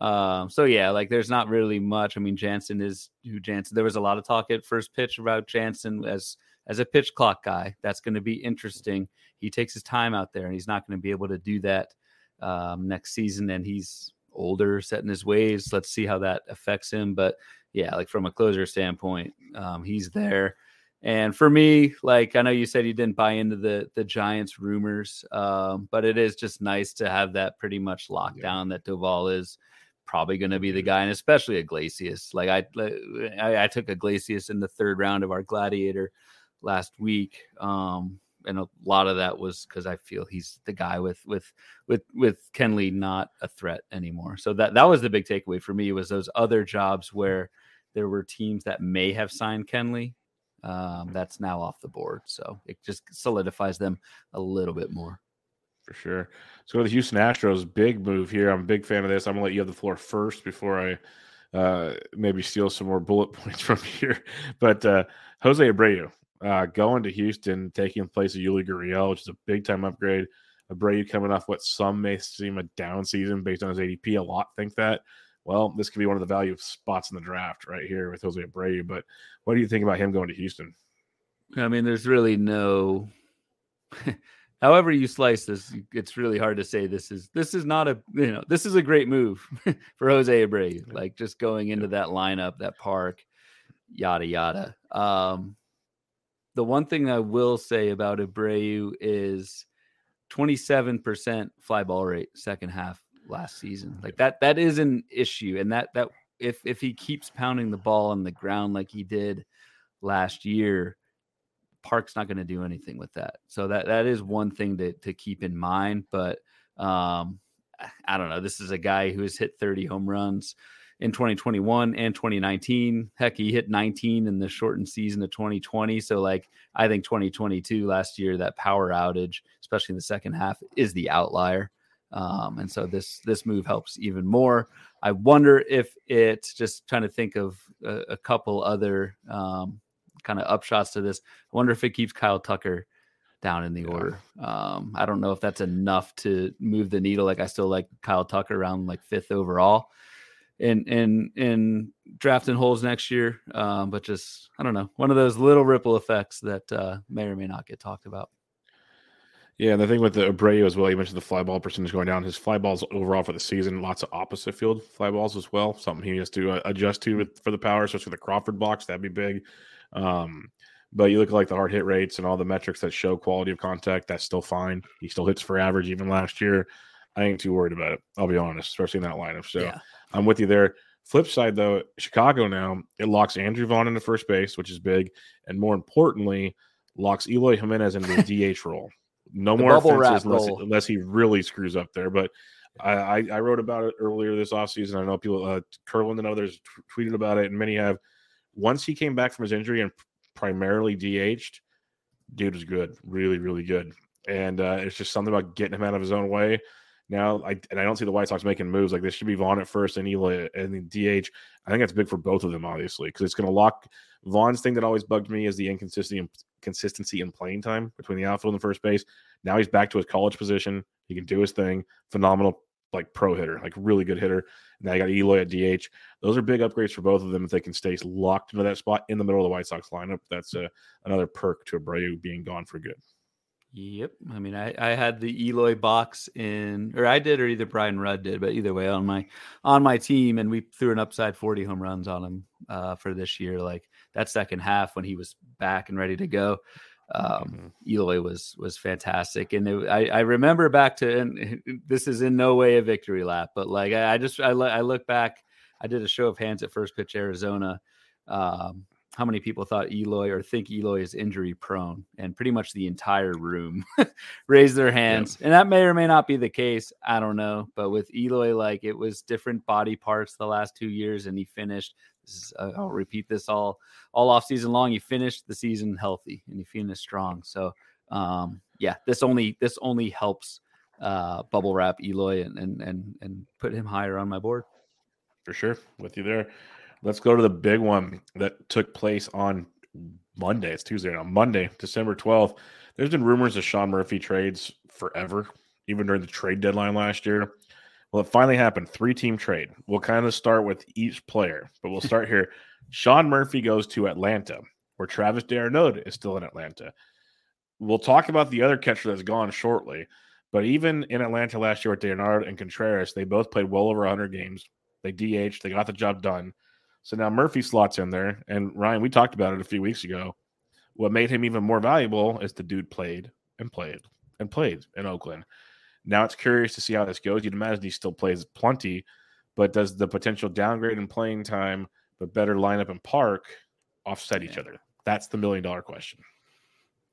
Um, so yeah, like there's not really much. I mean, Jansen is who Jansen. There was a lot of talk at first pitch about Jansen as as a pitch clock guy. That's going to be interesting. He takes his time out there, and he's not going to be able to do that um, next season. And he's older, set in his ways. Let's see how that affects him. But yeah, like from a closer standpoint, um, he's there. And for me, like I know you said you didn't buy into the the Giants rumors, um, but it is just nice to have that pretty much locked yeah. down that Doval is probably going to be the guy, and especially Iglesias. Like I, I, I took Iglesias in the third round of our Gladiator last week, um, and a lot of that was because I feel he's the guy with with with with Kenley not a threat anymore. So that that was the big takeaway for me was those other jobs where there were teams that may have signed Kenley um, that's now off the board. So it just solidifies them a little bit more. For sure. So the Houston Astros, big move here. I'm a big fan of this. I'm gonna let you have the floor first before I uh, maybe steal some more bullet [laughs] points from here. But uh, Jose Abreu uh, going to Houston, taking the place of Yuli Gurriel, which is a big time upgrade. Abreu coming off what some may seem a down season based on his ADP. A lot think that well, this could be one of the value spots in the draft right here with Jose Abreu. But what do you think about him going to Houston? I mean, there's really no. [laughs] However you slice this, it's really hard to say this is this is not a you know this is a great move [laughs] for Jose Abreu. Like just going into that lineup, that park, yada yada. Um, the one thing I will say about Abreu is 27% fly ball rate second half last season. Like that that is an issue. And that that if if he keeps pounding the ball on the ground like he did last year, Park's not going to do anything with that. So that that is one thing to to keep in mind. But um I don't know. This is a guy who has hit 30 home runs in 2021 and 2019. Heck, he hit 19 in the shortened season of 2020. So, like, I think 2022 last year, that power outage, especially in the second half, is the outlier. Um, and so this this move helps even more. I wonder if it's just trying to think of a, a couple other um, kind of upshots to this. I wonder if it keeps Kyle Tucker down in the yeah. order. Um, I don't know if that's enough to move the needle. Like I still like Kyle Tucker around like fifth overall in in in drafting holes next year. Um, but just I don't know, one of those little ripple effects that uh, may or may not get talked about. Yeah, and the thing with the Abreu as well, you mentioned the fly ball percentage going down. His fly balls overall for the season, lots of opposite field fly balls as well. Something he has to uh, adjust to with, for the power, especially the Crawford box. That'd be big. Um, but you look at like the hard hit rates and all the metrics that show quality of contact. That's still fine. He still hits for average even last year. I ain't too worried about it. I'll be honest, especially in that lineup. So yeah. I'm with you there. Flip side though, Chicago now it locks Andrew Vaughn into first base, which is big, and more importantly, locks Eloy Jimenez into the DH role. No the more offenses unless, unless, he really screws up there. But I, I, I wrote about it earlier this offseason. I know people, uh, Curlin and others t- tweeted about it, and many have. Once he came back from his injury and primarily DH'd, dude was good, really, really good. And uh, it's just something about getting him out of his own way. Now, I and I don't see the White Sox making moves like this. Should be Vaughn at first and Eloy and then DH. I think that's big for both of them, obviously, because it's going to lock Vaughn's thing that always bugged me is the inconsistency consistency in playing time between the outfield and first base. Now he's back to his college position. He can do his thing. Phenomenal, like pro hitter, like really good hitter. Now you got Eloy at DH. Those are big upgrades for both of them if they can stay locked into that spot in the middle of the White Sox lineup. That's uh, another perk to Abreu being gone for good. Yep. I mean, I, I had the Eloy box in, or I did, or either Brian Rudd did, but either way on my on my team, and we threw an upside forty home runs on him uh, for this year. Like that second half when he was back and ready to go, um, mm-hmm. Eloy was was fantastic. And it, I I remember back to, and this is in no way a victory lap, but like I, I just I, I look back, I did a show of hands at First Pitch Arizona. Um, how many people thought Eloy or think Eloy is injury prone, and pretty much the entire room [laughs] raised their hands. Yeah. And that may or may not be the case. I don't know. But with Eloy, like it was different body parts the last two years, and he finished. Uh, I'll repeat this all all off season long. You finish the season healthy and he finished strong. So um, yeah, this only this only helps uh, bubble wrap Eloy and and and and put him higher on my board. For sure, with you there. Let's go to the big one that took place on Monday. It's Tuesday now. Monday, December 12th. There's been rumors of Sean Murphy trades forever, even during the trade deadline last year. Well, it finally happened. Three team trade. We'll kind of start with each player, but we'll start here. [laughs] Sean Murphy goes to Atlanta, where Travis d'Arnaud is still in Atlanta. We'll talk about the other catcher that's gone shortly. But even in Atlanta last year with d'Arnaud and Contreras, they both played well over 100 games. They DH, they got the job done. So now Murphy slots in there. And Ryan, we talked about it a few weeks ago. What made him even more valuable is the dude played and played and played in Oakland. Now it's curious to see how this goes. You'd imagine he still plays plenty, but does the potential downgrade in playing time, but better lineup and park offset each other? That's the million dollar question.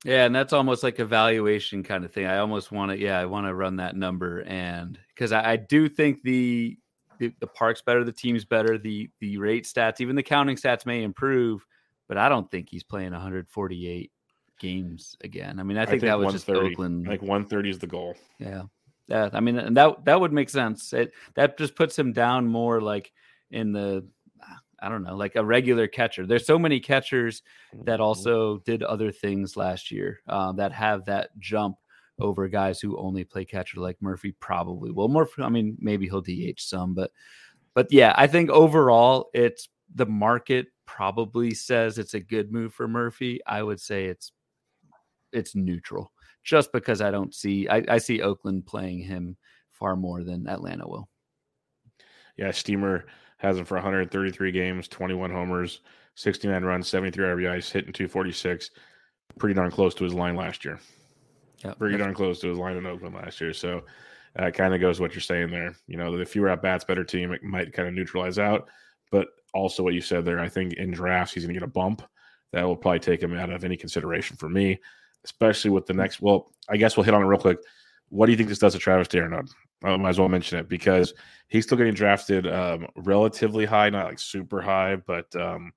Yeah, and that's almost like a valuation kind of thing. I almost want to, yeah, I want to run that number, and because I, I, do think the the, the park's better, the team's better, the the rate stats, even the counting stats may improve, but I don't think he's playing 148 games again. I mean, I think, I think that was just Oakland. Like 130 is the goal. Yeah. Yeah, I mean, and that that would make sense. It that just puts him down more like in the I don't know, like a regular catcher. There's so many catchers that mm-hmm. also did other things last year uh, that have that jump over guys who only play catcher like Murphy probably will. More, I mean, maybe he'll DH some, but but yeah, I think overall it's the market probably says it's a good move for Murphy. I would say it's it's neutral, just because I don't see I, I see Oakland playing him far more than Atlanta will. Yeah, Steamer has him for 133 games, 21 homers, 69 runs, 73 RBIs, hitting 246. Pretty darn close to his line last year. Yeah, pretty darn close to his line in Oakland last year. So uh, kind of goes what you're saying there. You know, the fewer at bats, better team, it might kind of neutralize out. But also what you said there, I think in drafts he's going to get a bump that will probably take him out of any consideration for me, especially with the next. Well, I guess we'll hit on it real quick. What do you think this does to Travis d'Arnaud? I might as well mention it because he's still getting drafted um, relatively high, not like super high, but um,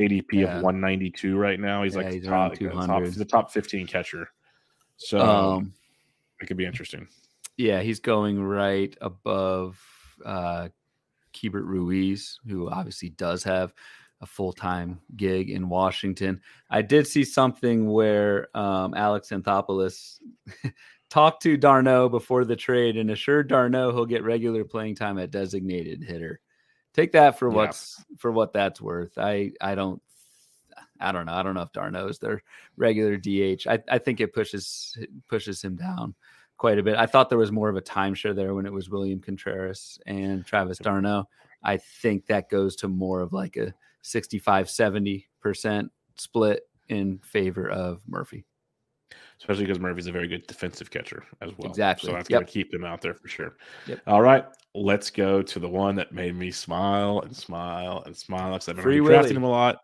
ADP yeah. of 192 right now. He's yeah, like he's top, top, he's the top 15 catcher so um, it could be interesting. Yeah, he's going right above uh Keibert Ruiz, who obviously does have a full time gig in Washington. I did see something where um, Alex Anthopoulos [laughs] talked to d'Arnaud before the trade and assured d'Arnaud he'll get regular playing time at designated hitter. Take that for what's yeah. for what that's worth. I I don't I don't know. I don't know if d'Arnaud is their regular DH. I, I think it pushes pushes him down quite a bit. I thought there was more of a timeshare there when it was William Contreras and Travis d'Arnaud. I think that goes to more of like a 65 70% split in favor of Murphy. Especially because Murphy's a very good defensive catcher as well. Exactly. So that's Yep. going to keep him out there for sure. Yep. All right. Let's go to the one that made me smile and smile and smile. Because I've been Free drafting him a lot.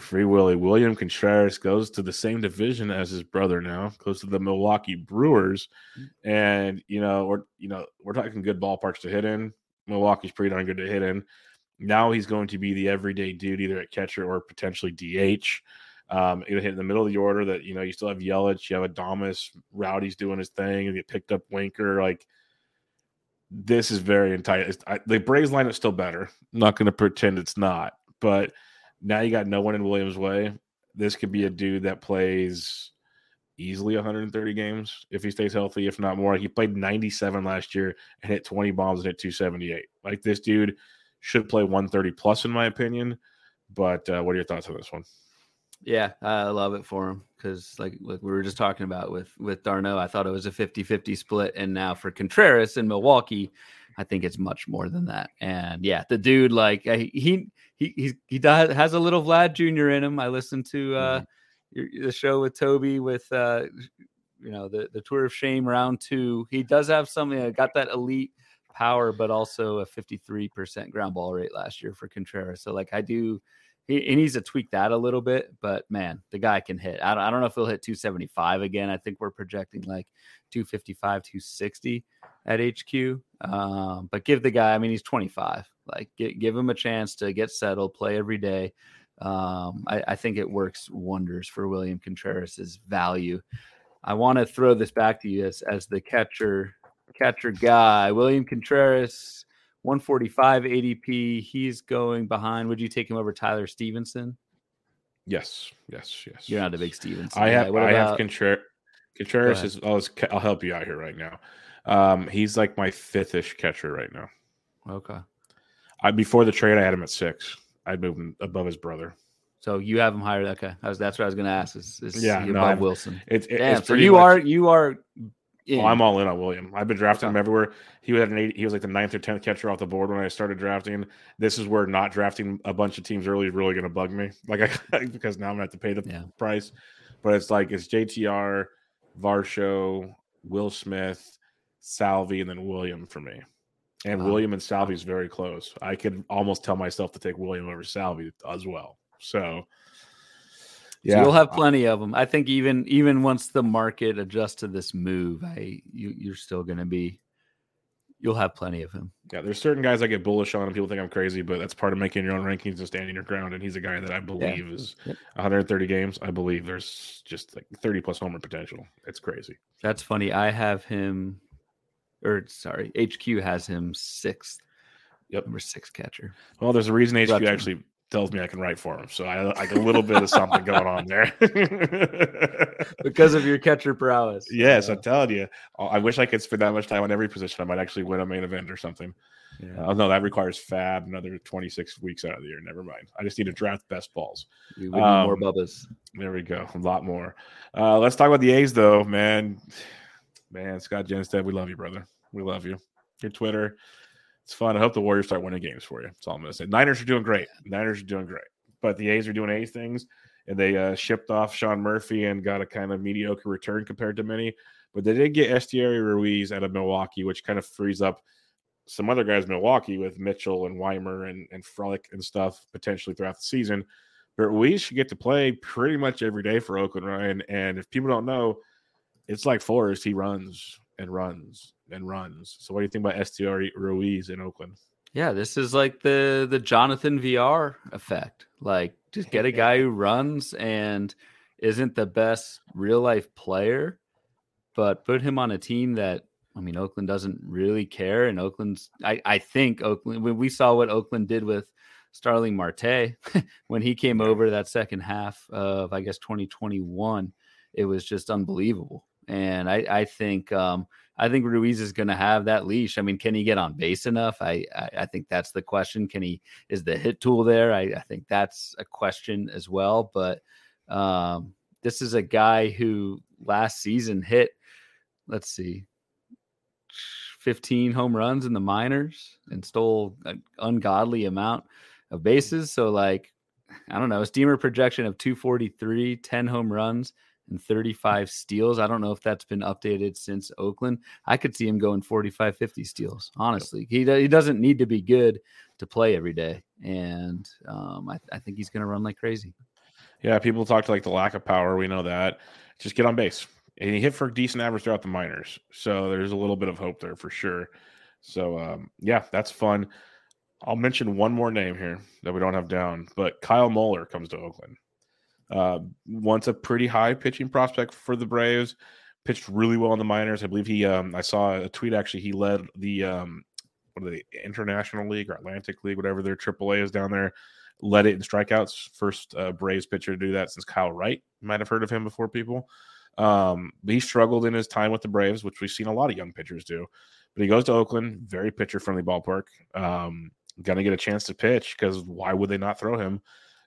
Free Willie. William Contreras goes to the same division as his brother now, goes to the Milwaukee Brewers. Mm-hmm. And, you know, we're, you know, we're talking good ballparks to hit in. Milwaukee's pretty darn good to hit in. Now he's going to be the everyday dude, either at catcher or potentially DH. Um, know, hit in the middle of the order that you know you still have Yelich, you have Adames, Rowdy's doing his thing, and you picked up Winker. Like this is very entitled. The Braves line is still better. I'm not going to pretend it's not, but now you got no one in Williams' way. This could be a dude that plays easily 130 games if he stays healthy, if not more. He played 97 last year and hit 20 bombs and hit 278. Like this dude should play 130 plus, in my opinion. But uh, what are your thoughts on this one? Yeah, I love it for him because, like, like we were just talking about with with d'Arnaud, I thought it was a 50-50 split, and now for Contreras in Milwaukee, I think it's much more than that. And yeah, the dude, like, he he he does, has a little Vlad Jr. in him. I listened to uh, your, the show with Toby with uh, you know the the Tour of Shame round two. He does have something. Got that elite power, but also a 53% ground ball rate last year for Contreras. So like I do he, he needs to tweak that a little bit, but man, the guy can hit. I don't, I don't know if he'll hit 275 again. I think we're projecting like 255, 260 at HQ. Um, but give the guy, I mean, he's 25. Like, gi- give him a chance to get settled, play every day. Um, I, I think it works wonders for William Contreras's value. I want to throw this back to you as, as the catcher catcher guy. William Contreras, 145 ADP. He's going behind. Would you take him over Tyler Stephenson? Yes, yes, yes. You're not a big Stephenson. I have. I have Contreras. Contreras is I'll, I'll help you out here right now. Um, he's like my fifth-ish catcher right now. okay. I before the trade, I had him at six. I'd move him above his brother. So you have him higher. Okay, was, that's what I was going to ask. Is, is Yeah, no, Willson? It's, it- Damn. So you much- are you are. Oh, I'm all in on William. I've been drafting him everywhere. He was at an eight, he was like the ninth or tenth catcher off the board when I started drafting. This is where not drafting a bunch of teams early is really going to bug me. Like I [laughs] because now I'm going to have to pay the Yeah. price. But it's like it's JTR, Varsho, Will Smith, Salvi, and then William for me. And Wow. William and Salvi is very close. I could almost tell myself to take William over Salvi as well. So So you'll have plenty of them. I think even even once the market adjusts to this move, I you you're still going to be. You'll have plenty of him. Yeah, there's certain guys I get bullish on, and people think I'm crazy, but that's part of making your own rankings and standing your ground. And he's a guy that I believe is Yep. 130 games. I believe there's just like 30 plus homer potential. It's crazy. That's funny. I have him, or sorry, HQ has him sixth. Yep. number six catcher. Well, there's a reason HQ actually tells me I can write for him, so I like a little bit of something going on there. [laughs] because of your catcher prowess. yes, Uh, I'm telling you. Oh, I wish I could spend that much time on every position. I might actually win a main event or something. yeah. Uh, no, that requires Fab another 26 weeks out of the year. Never mind. I just need to draft best balls. we need more um, bubbas. There we go. A lot more. Uh, let's talk about the A's, though, man. Man, Scott Jenstead, we love you, brother. We love you. Your Twitter, it's fun. I hope the Warriors start winning games for you. That's all I'm going to say. Niners are doing great. Niners are doing great. But the A's are doing A's things, and they uh, shipped off Sean Murphy and got a kind of mediocre return compared to many. But they did get Esteury Ruiz out of Milwaukee, which kind of frees up some other guys in Milwaukee with Mitchell and Wiemer and, and Frelick and stuff potentially throughout the season. But Ruiz should get to play pretty much every day for Oakland Ryan. And if people don't know, it's like Forrest. He runs and runs and runs. So what do you think about STR Ruiz in Oakland? Yeah, this is like the the Jonathan Villar effect. Like, just get a [laughs] guy who runs and isn't the best real life player, but put him on a team that I mean, Oakland doesn't really care. And Oakland's, I, I think Oakland, when we saw what Oakland did with Starling Marte [laughs] when he came over that second half of, I guess, 2021, it was just unbelievable. and I, I think um, I think Ruiz is going to have that leash. I mean, can he get on base enough? I, I, I think that's the question. Can he is the hit tool there? I, I think that's a question as well. But um, this is a guy who last season hit, let's see, 15 home runs in the minors and stole an ungodly amount of bases. So, like, I don't know, a steamer projection of 243, 10 home runs, and 35 steals. I don't know if that's been updated since Oakland. I could see him going 45, 50 steals, honestly. He, he doesn't need to be good to play every day. And um, I, I think he's going to run like crazy. Yeah, people talk to like the lack of power. We know that. Just get on base. And he hit for a decent average throughout the minors. So there's a little bit of hope there for sure. So um, yeah, that's fun. I'll mention one more name here that we don't have down, but Kyle Muller comes to Oakland. Uh, once a pretty high pitching prospect for the Braves, pitched really well in the minors. I believe he, um, I saw a tweet actually. He led the um, what are the International League or Atlantic League, whatever their AAA is down there led it in strikeouts. First uh, Braves pitcher to do that since Kyle Wright. Might have heard of him before, people. Um, he struggled in his time with the Braves, which we've seen a lot of young pitchers do. But he goes to Oakland, very pitcher friendly ballpark. Um, going to get a chance to pitch because why would they not throw him?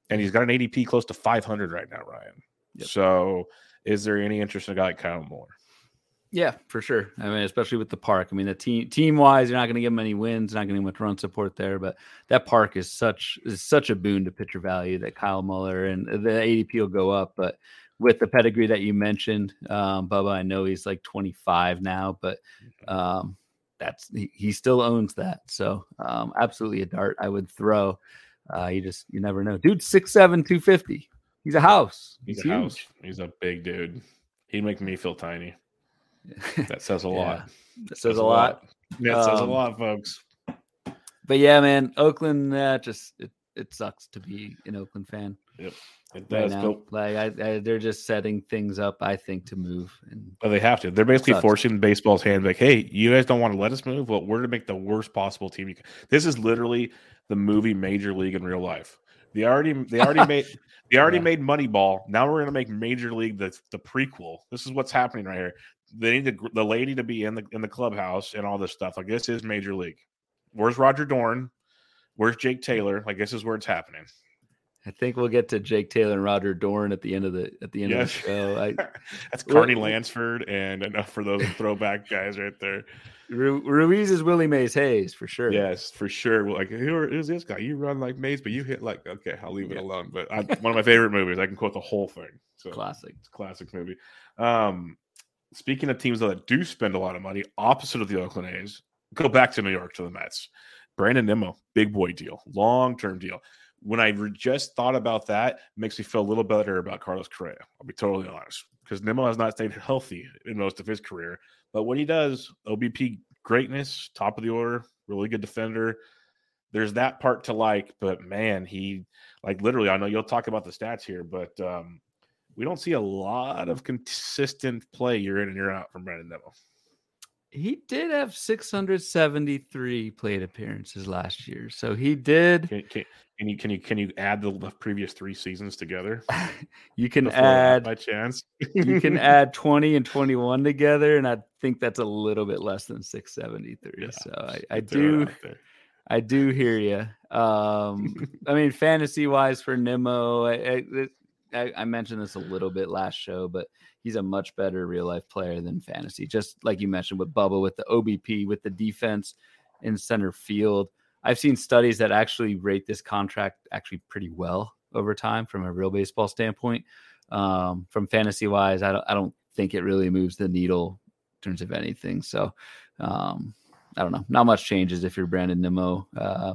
And he's got an ADP close to 500 right now, Ryan. Yep. So, is there any interest in a guy like Kyle Moore? Yeah, for sure. I mean, especially with the park. I mean, the team team wise, you're not going to get many wins, not going to get much run support there. But that park is such is such a boon to pitcher value that Kyle Muller and the ADP will go up. But with the pedigree that you mentioned, um, Bubba, I know he's like 25 now, but um, that's he, he, still owns that. So um, absolutely a dart I would throw. Uh, you just you never know, dude. Six seven, two fifty. He's a house. He's, He's a huge. house. He's a big dude. He'd make me feel tiny. [laughs] That says a lot. That says, a lot. lot. Yeah, it says um, a lot, folks. But yeah, man, Oakland uh, just it, it sucks to be an Oakland fan. Yep. It does. Right uh, now. Like I, I, they're just setting things up, I think, to move. And well, they have to. They're basically forcing baseball's hand. Like, hey, you guys don't want to let us move. Well, we're going to make the worst possible team. This is literally the movie Major League in real life. They already, they already [laughs] made, they already yeah. made Moneyball. Now we're going to make Major League the the prequel. This is what's happening right here they need the, the lady to be in the in the clubhouse and all this stuff. Like this is major league. Where's Roger Dorn? Where's Jake Taylor? Like this is where it's happening. I think we'll get to Jake Taylor and Roger Dorn at the end of the at the end yes. of the show. I, [laughs] That's Carney Lansford and enough for those throwback guys right there. Ruiz is Willie Mays Hayes for sure. Yes, for sure. Like who is this guy? You run like Mays, but you hit like okay. I'll leave yeah. it alone. But I, [laughs] one of my favorite movies. I can quote the whole thing. So classic, It's classic movie. Um, Speaking of teams that do spend a lot of money, opposite of the Oakland A's, go back to New York to the Mets. Brandon Nimmo, big boy deal, long term deal. When I just thought about that, makes me feel a little better about Carlos Correa. I'll be totally honest because Nimmo has not stayed healthy in most of his career. But when he does, OBP greatness, top of the order, really good defender. There's that part to like, but man, he like literally. I know you'll talk about the stats here, but um, we don't see a lot of consistent play year in and year out from Brandon Nimmo. He did have 673 plate appearances last year, so he did. Can, can, can you can you can you add the previous three seasons together? [laughs] you can add by chance. you can [laughs] add 20 and 21 together, and I think that's a little bit less than 673. Yeah, so I, I do. I do hear you. Um, I mean, [laughs] fantasy wise for Nimmo, I, I, I, I, mentioned this a little bit last show, but he's a much better real life player than fantasy. Just like you mentioned with Bubba, with the OBP, with the defense in center field. I've seen studies that actually rate this contract actually pretty well over time from a real baseball standpoint. Um, from fantasy wise, I don't, I don't think it really moves the needle in terms of anything. So, um, I don't know. Not much changes if you're Brandon Nimmo. Uh,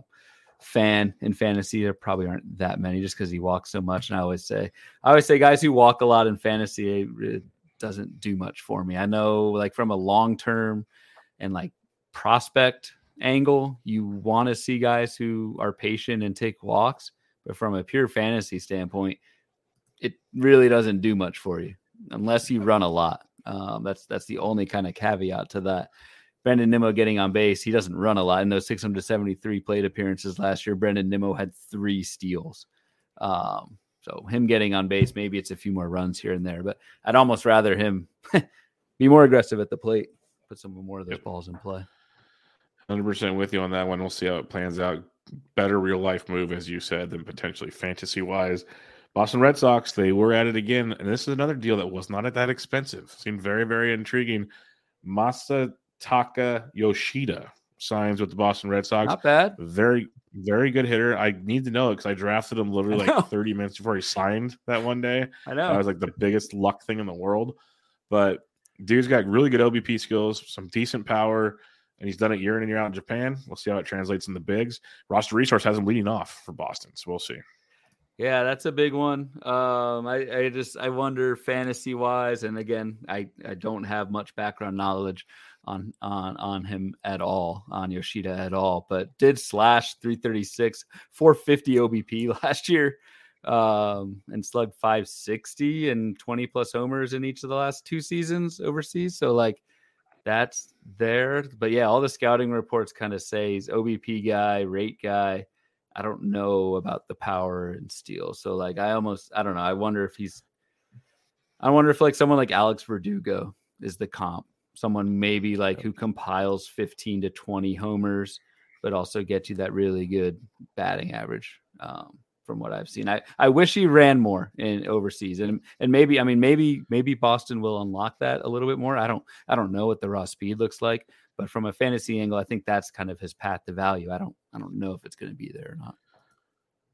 fan in fantasy. There probably aren't that many just because he walks so much. And I always say, I always say, guys who walk a lot in fantasy, it doesn't do much for me. I know, like from a long term and like prospect angle, you want to see guys who are patient and take walks. But from a pure fantasy standpoint, it really doesn't do much for you unless you run a lot. Um, that's that's the only kind of caveat to that. Brandon Nimmo getting on base. He doesn't run a lot. In those 673 plate appearances last year, Brandon Nimmo had three steals. Um, so him getting on base, maybe it's a few more runs here and there, but I'd almost rather him [laughs] be more aggressive at the plate, put some more of those Yep. balls in play. 100% with you on that one. We'll see how it plans out. Better real life move, as you said, than potentially fantasy wise. Boston Red Sox, they were at it again. And this is another deal that was not at that expensive. Seemed very, very intriguing. Masataka Yoshida signs with the Boston Red Sox. Not bad. Very, very good hitter. I need to know it because I drafted him literally like 30 minutes before he signed that one day. I know. That was like the biggest luck thing in the world. But dude's got really good OBP skills, some decent power, and he's done it year in and year out in Japan. We'll see how it translates in the bigs. Roster Resource has him leading off for Boston, so we'll see. Yeah, that's a big one. Um, I, I just I wonder fantasy wise, and again, I, I don't have much background knowledge on on on him at all, on Yoshida at all, but did slash 336, 450 OBP [laughs] last year, um, and slugged 560 and 20 plus homers in each of the last two seasons overseas. So like that's there. But yeah, all the scouting reports kind of say he's OBP guy, rate guy. I don't know about the power and steel. So like I almost I don't know. I wonder if he's I wonder if like someone like Alex Verdugo is the comp. Someone maybe like who compiles 15 to 20 homers, but also gets you that really good batting average. Um, from what I've seen. I, I wish he ran more in overseas. And and maybe I mean maybe maybe Boston will unlock that a little bit more. I don't I don't know what the raw speed looks like, but from a fantasy angle, I think that's kind of his path to value. I don't I don't know if it's going to be there or not.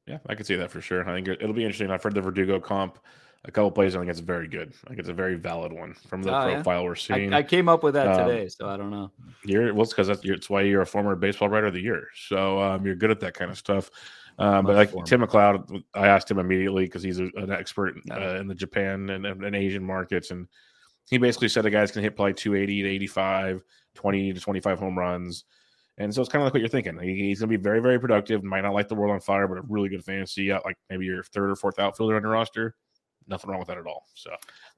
Yeah, I can see that for sure. I think it- it'll be interesting. I've heard the Verdugo comp a couple plays. I think it's very good. I think it's a very valid one from the Oh, yeah. profile we're seeing. I, I came up with that Um, today, so I don't know. You're well, it's because that's it's why you're a former baseball writer of the year. So um, you're good at that kind of stuff. Um, but like former. Tim McLeod, I asked him immediately because he's a, an expert uh, in the Japan and, and Asian markets, and he basically said a guy's can hit probably 280 to 85, 20 to 25 home runs. And so it's kind of like what you're thinking. He- he's going to be very, very productive. Might not light the world on fire, but a really good fantasy. Out like maybe your third or fourth outfielder on your roster. Nothing wrong with that at all. So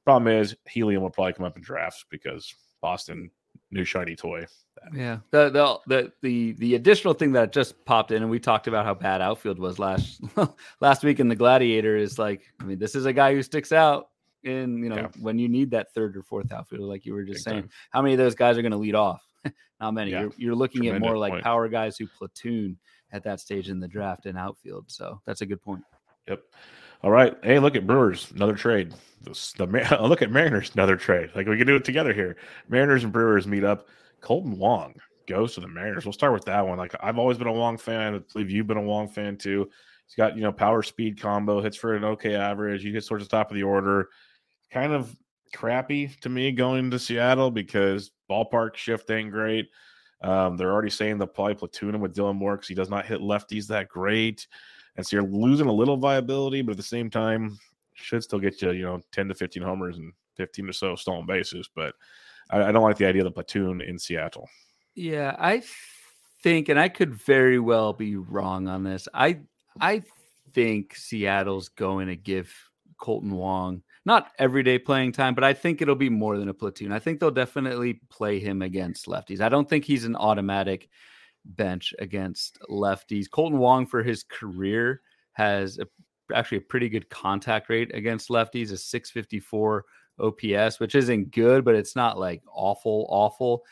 problem is helium will probably come up in drafts because Boston new shiny toy. Yeah. The, the the the the additional thing that just popped in, and we talked about how bad outfield was last [laughs] last week in the Gladiator is like, I mean, this is a guy who sticks out in you know Yeah. when you need that third or fourth outfielder, like you were just Big saying. time. How many of those guys are going to lead off? [laughs] Not many. Yeah. You're, you're looking at more like point. power guys who platoon at that stage in the draft and outfield. So that's a good point. Yep. All right. Hey, look at Brewers, another trade. The, the [laughs] look at Mariners, another trade. Like we can do it together here. Mariners and Brewers meet up. Kolten Wong goes to the Mariners. We'll start with that one. Like I've always been a Wong fan. I believe you've been a Wong fan too. He's got you know power speed combo, hits for an okay average. He gets towards the top of the order. Kind of crappy to me going to Seattle because ballpark shift ain't great. Um, they're already saying they'll probably platoon him with Dylan Moore because he does not hit lefties that great. And so you're losing a little viability, but at the same time, should still get you, you know, 10 to 15 homers and 15 or so stolen bases. But I, I don't like the idea of the platoon in Seattle. Yeah, I think, and I could very well be wrong on this. I I think Seattle's going to give Kolten Wong not everyday playing time, but I think it'll be more than a platoon. I think they'll definitely play him against lefties. I don't think he's an automatic bench against lefties. Kolten Wong for his career has a, actually a pretty good contact rate against lefties, a 654 OPS, which isn't good, but it's not like awful, awful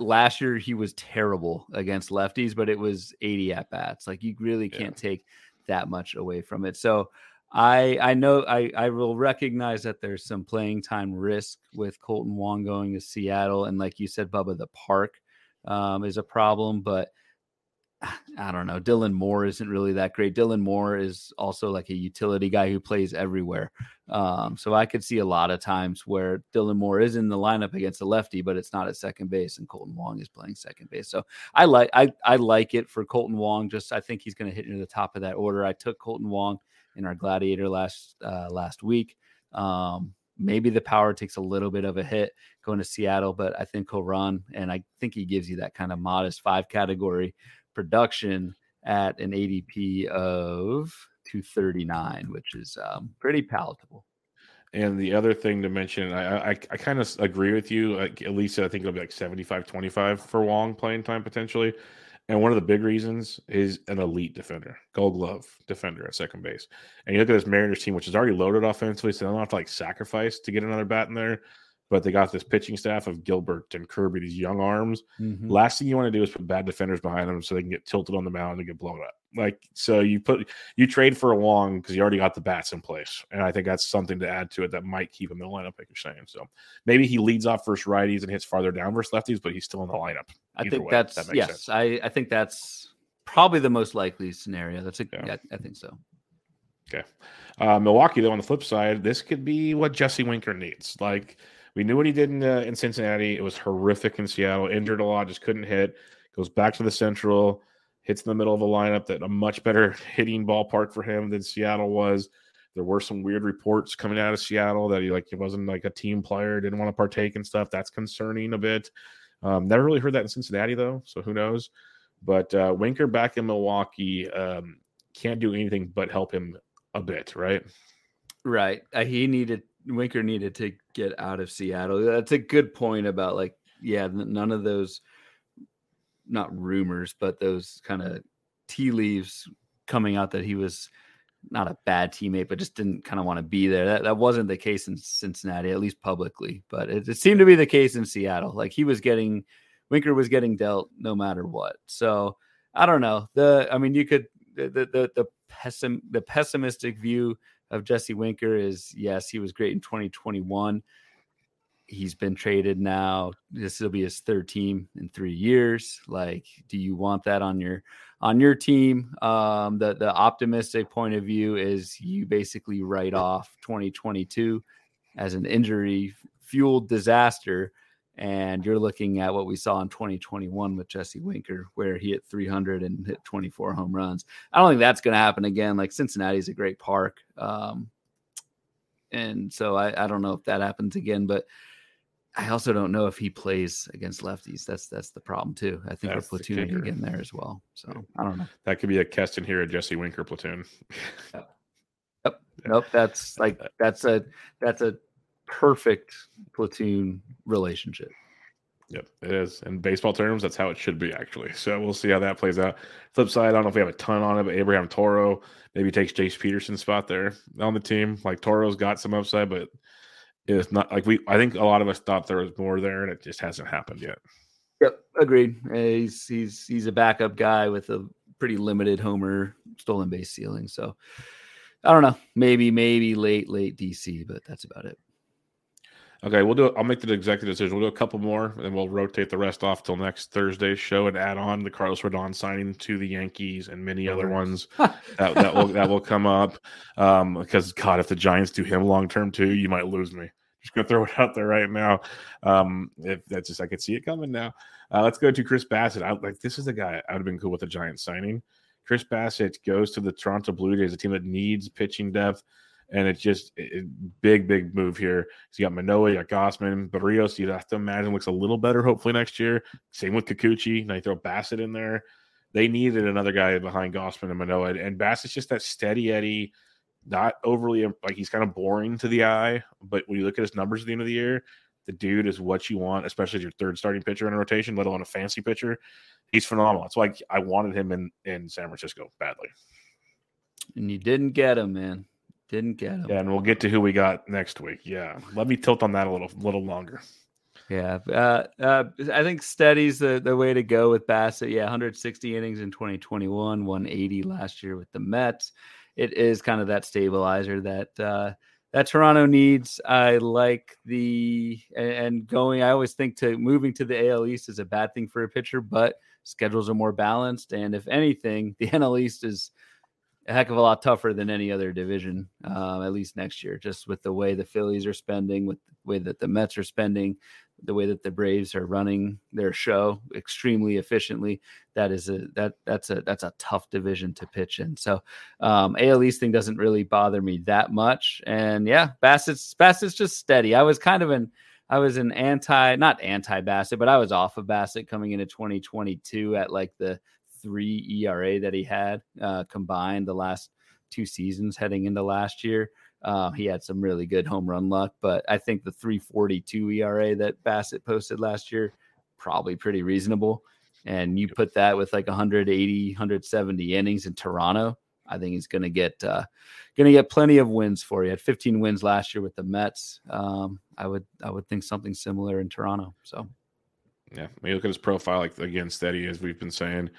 last year he was terrible against lefties, but it was 80 at bats. Like you really can't take that much away from it. So I I know I I will recognize that there's some playing time risk with Kolten Wong going to Seattle, and like you said, Bubba, the park um, is a problem, but. [sighs] I don't know. Dylan Moore isn't really that great. Dylan Moore is also like a utility guy who plays everywhere. Um, so I could see a lot of times where Dylan Moore is in the lineup against a lefty, but it's not at second base, and Kolten Wong is playing second base. So I like I I like it for Kolten Wong. Just I think he's going to hit near the top of that order. I took Kolten Wong in our Gladiator last uh, last week. Um, maybe the power takes a little bit of a hit going to Seattle, but I think he'll run, and I think he gives you that kind of modest five category production at an ADP of 239, which is um, pretty palatable. And the other thing to mention, I I, I kind of agree with you. Like, at least I think it'll be like 75 25 for Wong playing time potentially. And one of the big reasons is an elite defender, gold glove defender at second base. And you look at this Mariners team, which is already loaded offensively, so they don't have to like sacrifice to get another bat in there. But they got this pitching staff of Gilbert and Kirby, these young arms. Mhm. Last thing you want to do is put bad defenders behind them so they can get tilted on the mound and get blown up. Like so, you put you trade for a long because you already got the bats in place, and I think that's something to add to it that might keep him in the lineup, like you're saying. So maybe he leads off first righties and hits farther down versus lefties, but he's still in the lineup. I Either think way, that's that makes yes. sense. I I think that's probably the most likely scenario. That's a Yeah. yeah. I think so. Okay. Uh, Milwaukee, though, on the flip side, this could be what Jesse Winker needs. Like we knew what he did in, uh, in Cincinnati. It was horrific in Seattle. Injured a lot, just couldn't hit. Goes back to the Central, hits in the middle of a lineup that a much better [laughs] hitting ballpark for him than Seattle was. There were some weird reports coming out of Seattle that he like he wasn't like a team player, didn't want to partake and stuff. That's concerning a bit. Um, never really heard that in Cincinnati though, so who knows? But uh, Winker back in Milwaukee um, can't do anything but help him a bit, right? Right. Uh, he needed Winker needed to get out of Seattle. That's a good point about like yeah, none of those not rumors, but those kind of tea leaves coming out that he was not a bad teammate, but just didn't kind of want to be there. That that wasn't the case in Cincinnati, at least publicly, but it, it seemed to be the case in Seattle. Like he was getting Winker was getting dealt no matter what. So I don't know. The I mean, you could the the the, the pessim the pessimistic view of Jesse Winker is yes, he was great in 2021. He's been traded now. This will be his third team in three years. Like, do you want that on your on your team? Um, the the optimistic point of view is you basically write off 2022 as an injury fueled disaster, and you're looking at what we saw in 2021 with Jesse Winker, where he hit 300 and hit 24 home runs. I don't think that's going to happen again. Like Cincinnati's a great park. Um, and so I, I don't know if that happens again, but I also don't know if he plays against lefties. That's that's the problem too. I think That's we're the platooning kicker. again there as well. So I don't know. That could be a Keston Hiura Jesse Winker platoon. Yep. Nope, that's [laughs] like that's a that's a perfect platoon relationship. Yep, it is. In baseball terms, that's how it should be, actually. [laughs] So we'll see how that plays out. Flip side, I don't know if we have a ton on it, but Abraham Toro maybe takes Jace Peterson's spot there on the team. Like Toro's got some upside, but it's not like we, I think a lot of us thought there was more there, and it just hasn't happened yet. Yep, agreed. He's he's he's a backup guy with a pretty limited homer stolen base ceiling. So I don't know. Maybe maybe late late DC, but that's about it. Okay, we'll do it. I'll make the executive decision. We'll do a couple more, and we'll rotate the rest off till next Thursday's show and add on the Carlos Rodon signing to the Yankees and many other ones [laughs] that, that will that will come up. Um, because God, if the Giants do him long term too, you might lose me. Just gonna throw it out there right now. Um, if that's just I could see it coming now. Uh, let's go to Chris Bassitt. I like this is the guy I would have been cool with the Giants signing. Chris Bassitt goes to the Toronto Blue Jays, a team that needs pitching depth, and it's just it, big, big move here. So you got Manoah, you got Gausman, Berrios. You have to imagine looks a little better hopefully next year. Same with Kikuchi. Now you throw Bassitt in there. They needed another guy behind Gausman and Manoah, and Bassitt's just that steady Eddie, not overly like he's kind of boring to the eye. But when you look at his numbers at the end of the year, the dude is what you want, especially as your third starting pitcher in a rotation, let alone a fancy pitcher. He's phenomenal. That's why I wanted him in in San Francisco badly. And you didn't get him, man. Didn't get him. Yeah, and we'll get to who we got next week. Yeah, let me tilt on that a little little longer. Yeah, uh, uh, I think steady's the, the way to go with Bassitt. Yeah, 160 innings in 2021, 180 last year with the Mets. It is kind of that stabilizer that uh, that Toronto needs. I like the and, and going. I always think to moving to the AL East is a bad thing for a pitcher, but schedules are more balanced, and if anything, [laughs] the NL East is a heck of a lot tougher than any other division, uh, at least next year, just with the way the Phillies are spending, with the way that the Mets are spending, the way that the Braves are running their show extremely efficiently. That is a that that's a that's a tough division to pitch in. So um AL East thing doesn't really bother me that much. And yeah, Bassitt's Bassitt's just steady. I was kind of an I was an anti not anti Bassitt, but I was off of Bassitt coming into 2022 at like the three ERA that he had uh, combined the last two seasons heading into last year. Uh, he had some really good home run luck, but I think the 342 ERA that Bassitt posted last year probably pretty reasonable. And you put that with like 180, 170 innings in Toronto. I think he's going to get uh, going to get plenty of wins for you. Had 15 wins last year with the Mets. Um, I would I would think something similar in Toronto. So yeah, when you look at his profile, like again, steady as we've been saying,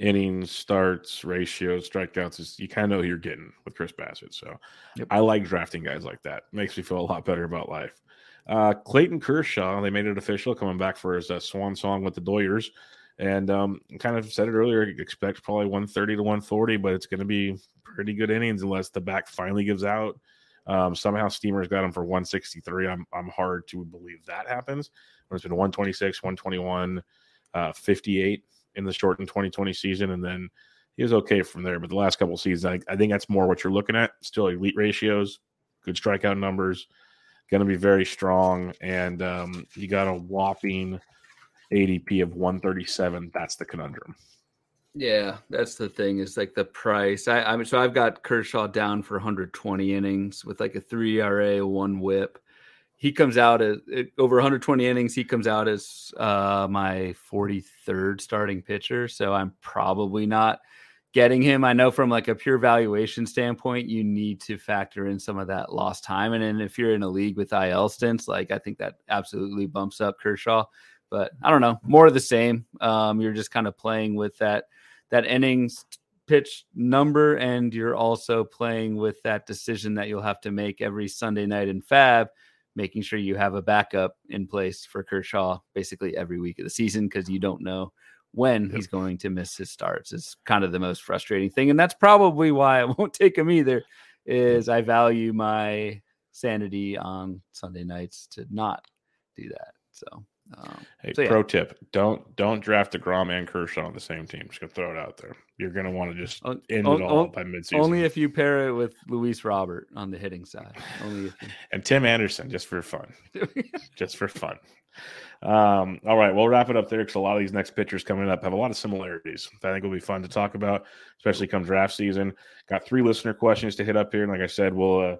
innings, starts, ratios, strikeouts. Is, you kind of know who you're getting with Chris Bassitt. So yep. I like drafting guys like that. Makes me feel a lot better about life. Uh, Clayton Kershaw, they made it official, coming back for his uh, swan song with the Doyers. And um, kind of said it earlier, expect probably 130 to 140, but it's going to be pretty good innings unless the back finally gives out. Um, somehow Steamers got him for 163. I'm, I'm hard to believe that happens. When it's been 126, 121, uh, 58 in the shortened 2020 season. And then he was okay from there. But the last couple seasons, I, I think that's more what you're looking at. Still elite ratios, good strikeout numbers, going to be very strong. And um, you got a whopping ADP of 137. That's the conundrum. Yeah, that's the thing. Is like the price. I, I mean, so I've got Kershaw down for 120 innings with like a three RA, one WHIP. He comes out as over 120 innings. He comes out as uh, my 43rd starting pitcher. So I'm probably not getting him. I know from like a pure valuation standpoint, you need to factor in some of that lost time. And then if you're in a league with IL stints, like I think that absolutely bumps up Kershaw. But I don't know, more of the same. Um, you're just kind of playing with that that innings pitch number, and you're also playing with that decision that you'll have to make every Sunday night in FAAB, making sure you have a backup in place for Kershaw basically every week of the season because you don't know when yep. he's going to miss his starts is kind of the most frustrating thing and that's probably why i [laughs] won't take him either is i value my sanity on sunday nights to not do that so um, hey so yeah. pro tip don't don't draft deGrom and kershaw on the same team just gonna throw it out there you're gonna want to just end o- it all o- by midseason only if you pair it with luis robert on the hitting side only if you... [laughs] and tim anderson just for fun [laughs] just for fun um, all right, we'll wrap it up there because a lot of these next pitchers coming up have a lot of similarities. I think will be fun to talk about, especially come draft season. Got three listener questions to hit up here, and like I said, we'll uh,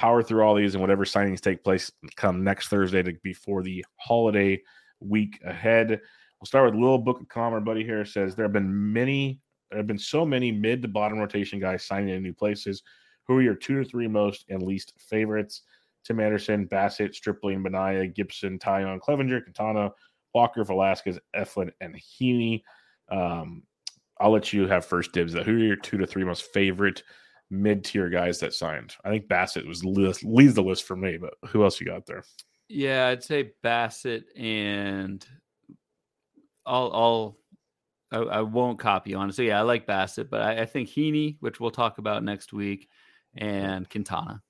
power through all these and whatever signings take place come next Thursday to before the holiday week ahead. We'll start with Little Book of Com. Our buddy here says there have been many, there have been so many mid to bottom rotation guys signing in new places. Who are your two to three most and least favorites? Tim Anderson, Bassitt, Stripling, Manaea, Gibson, Taillon, Clevinger, Quintana, Walker, Velasquez, Eflin, and Heaney. Um, I'll let you have first dibs. Who are your two to three most favorite mid tier guys that signed? I think Bassitt was list, leads the list for me, but who else you got there? Yeah, I'd say Bassitt and I'll I'll I, I won't copy honestly. Yeah, I like Bassitt, but I, I think Heaney, which we'll talk about next week, and Quintana.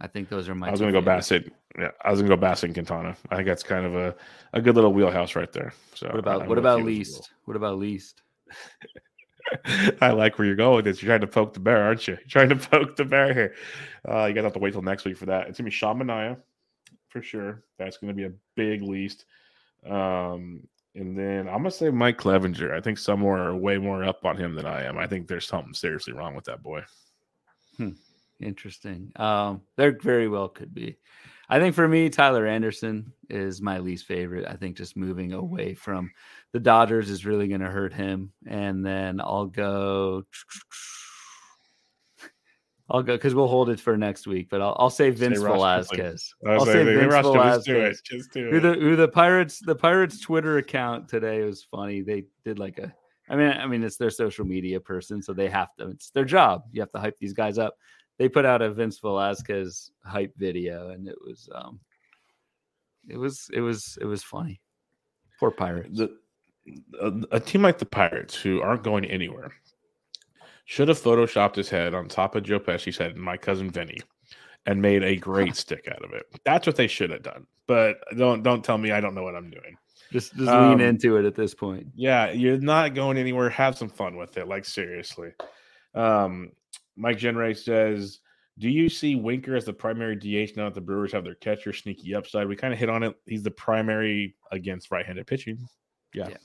I think those are my. I was going to go Bassitt. Yeah, I was going to go Bassitt and Quintana. I think that's kind of a, a good little wheelhouse right there. So what about what about least? What about least? [laughs] I like where you're going with this. You're trying to poke the bear, aren't you? You're [laughs] trying to poke the bear here. Uh, you guys have to wait till next week for that. It's gonna be Sean Manaea for sure. That's gonna be a big least. Um, and then I'm gonna say Mike Clevinger. I think somewhere are way more up on him than I am. I think there's something seriously wrong with that boy. Hmm. Interesting. Um, there very well could be. I think for me, Tyler Anderson is my least favorite. I think just moving away from the Dodgers is really going to hurt him. And then I'll go. [tsk] I'll go because we'll hold it for next week, but I'll, I'll say Vince say Velasquez. I'll say, Vince Velasquez. Do it. Just do it. Who the, who the Pirates? The Pirates Twitter account today was funny. They did like a. I mean, I mean, it's their social media person, so they have to. It's their job. You have to hype these guys up they put out a Vince Velasquez hype video, and it was um, it was it was it was funny. Poor Pirates. The, a, a team like the Pirates, who aren't going anywhere, should have photoshopped his head on top of Joe Pesci's head and my cousin Vinny, and made a great [laughs] stick out of it. That's what they should have done. But don't don't tell me I don't know what I'm doing. Just just um, lean into it at this point. Yeah, you're not going anywhere. Have some fun with it. Like seriously. Um, Mike Genray says, "Do you see Winker as the primary DH now that the Brewers have their catcher sneaky upside? We kind of hit on it. He's the primary against right-handed pitching. Yeah. yeah.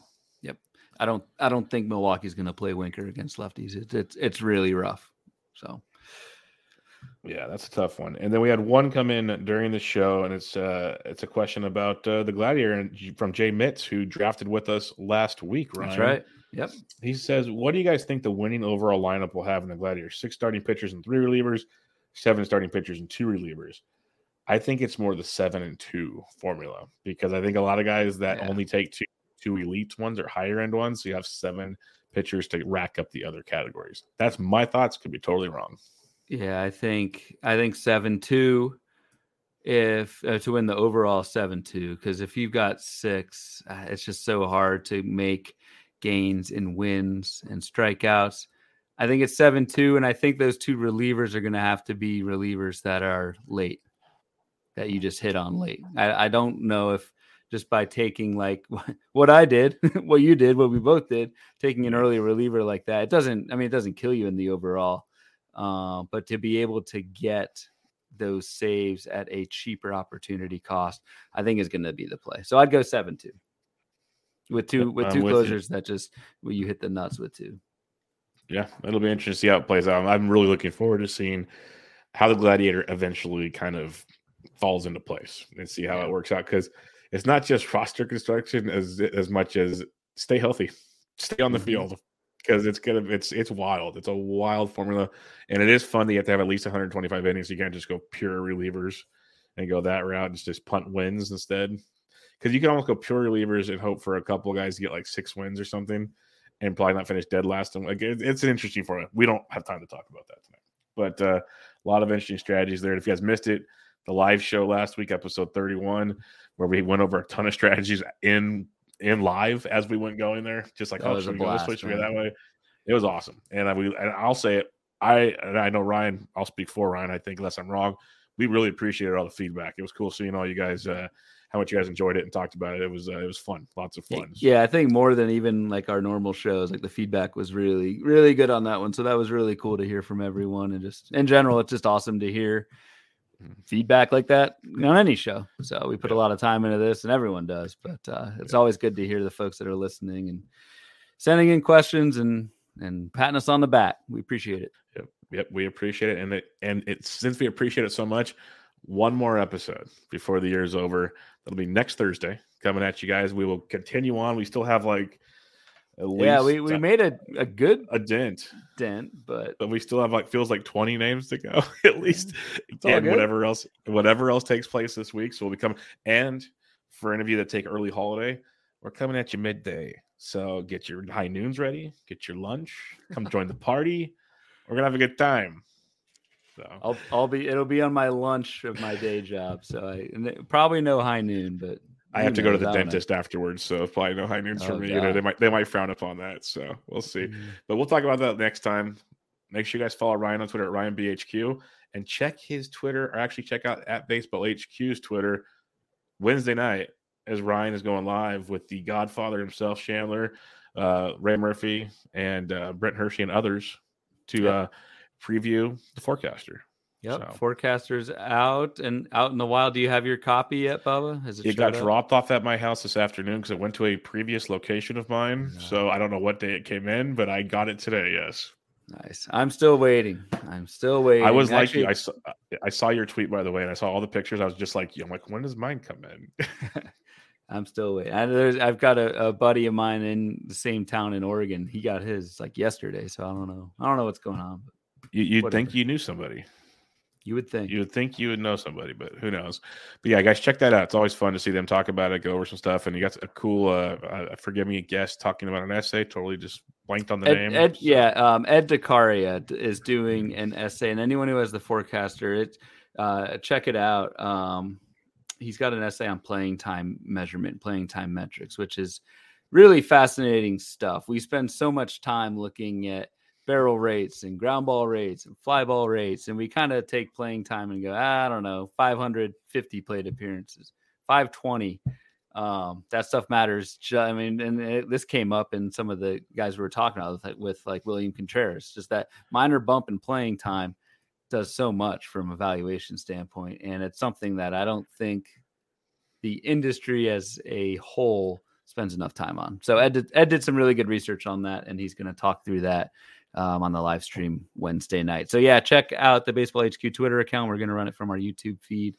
Yep. I don't. I don't think Milwaukee's going to play Winker against lefties. It's it's it's really rough. So. Yeah, that's a tough one. And then we had one come in during the show, and it's uh it's a question about uh, the Gladiator from Jay Mitz, who drafted with us last week. Ryan. That's right. Yep. He says, "What do you guys think the winning overall lineup will have in the Gladiator? Six starting pitchers and three relievers, seven starting pitchers and two relievers." I think it's more the seven and two formula because I think a lot of guys that yeah. only take two two elite ones or higher end ones, so you have seven pitchers to rack up the other categories. That's my thoughts. Could be totally wrong. Yeah, I think I think seven two if uh, to win the overall seven two because if you've got six, uh, it's just so hard to make gains in wins and strikeouts. I think it's seven two, and I think those two relievers are going to have to be relievers that are late, that you just hit on late. I, I don't know if just by taking like [laughs] what I did, [laughs] what you did, what we both did, taking an early reliever like that, it doesn't. I mean, it doesn't kill you in the overall uh, but to be able to get those saves at a cheaper opportunity cost, I think is going to be the play. So I'd go seven two with two with two closers that just well, you hit the nuts with two. Yeah, it'll be interesting to see how it plays out. I'm really looking forward to seeing how the gladiator eventually kind of falls into place and see how it works out because it's not just roster construction as as much as stay healthy, stay on the mm-hmm. field, because it's gonna it's it's wild. It's a wild formula, and it is fun that you have to have at least 125 innings. You can't just go pure relievers and go that route. It's just punt wins instead. Because you can almost go pure relievers and hope for a couple guys to get like six wins or something, and probably not finish dead last. And like it, it's an interesting formula. We don't have time to talk about that tonight, but uh, a lot of interesting strategies there. And if you guys missed it, the live show last week, episode 31, where we went over a ton of strategies in in live as we went going there, just like, oh, should we go this way? Should we go that way? It was awesome. And I, we, and I'll say it. I, and I know Ryan, I'll speak for Ryan, I think, unless I'm wrong. We really appreciated all the feedback. It was cool seeing all you guys, uh, how much you guys enjoyed it and talked about it. It was, uh, it was fun. Lots of fun. Yeah. I think more than even like our normal shows, like the feedback was really, really good on that one. So that was really cool to hear from everyone. And just in general, it's just awesome to hear feedback like that on any show. So we put a lot of time into this, and everyone does. But uh, it's always good to hear the folks that are listening and sending in questions and and patting us on the back. We appreciate it. Yep, yep, we appreciate it, and it and it since we appreciate it so much, one more episode before the year is over. That'll be next Thursday coming at you guys. We will continue on. We still have like yeah, we, we made a, a good a dent dent, but but we still have like feels like 20 names to go [laughs] at least. and good. whatever else whatever else takes place this week. So we'll be coming and for any of you that take early holiday, we're coming at you midday. So get your high noons ready, get your lunch, come join the party. We're gonna have a good time. So I'll I'll be it'll be on my lunch of my day job. So I probably no high noon, but I have to go to the dentist afterwards, so probably no high noons oh, for me. God. You know, they might they might frown upon that. So we'll see. Mm-hmm. But we'll talk about that next time. Make sure you guys follow Ryan on Twitter at RyanBHQ and check his Twitter, or actually check out at Baseball HQ's Twitter Wednesday night as Ryan is going live with the Godfather himself, Chandler, uh, Ray Murphy, and uh, Brent Hershey and others to uh, preview the forecaster. Yep. So. Forecasters out and out in the wild. Do you have your copy yet, Bubba? Has it, it got up? dropped off at my house this afternoon because it went to a previous location of mine. No. So I don't know what day it came in, but I got it today. Yes. Nice. I'm still waiting. I'm still waiting. I was Actually, like, I saw, I saw your tweet by the way, and I saw all the pictures. I was just like, I'm like, when does mine come in? [laughs] I'm still waiting. I, I've got a, a, buddy of mine in the same town in Oregon. He got his like yesterday, so I don't know. I don't know what's going on. you, you'd think you knew somebody. You would think. You would think you would know somebody, but who knows? But yeah, guys, check that out. It's always fun to see them talk about it, go over some stuff, and you got a cool, uh, uh forgive me, guest talking about an essay. Totally just blanked on the Ed, name. Ed, so. Yeah, um, Ed DeCaria is doing an essay, and anyone who has the forecaster, it uh, check it out. Um, he's got an essay on playing time measurement, playing time metrics, which is really fascinating stuff. We spend so much time looking at barrel rates and ground ball rates and fly ball rates. And we kind of take playing time and go, ah, I don't know, 550 plate appearances, 520. Um, that stuff matters. I mean, and it, this came up in some of the guys we were talking about with, with like William Contreras, just that minor bump in playing time does so much from a valuation standpoint. And it's something that I don't think the industry as a whole spends enough time on. So Ed did, Ed did some really good research on that, and he's going to talk through that um, on the live stream Wednesday night. So yeah, check out the Baseball HQ Twitter account. We're going to run it from our YouTube feed,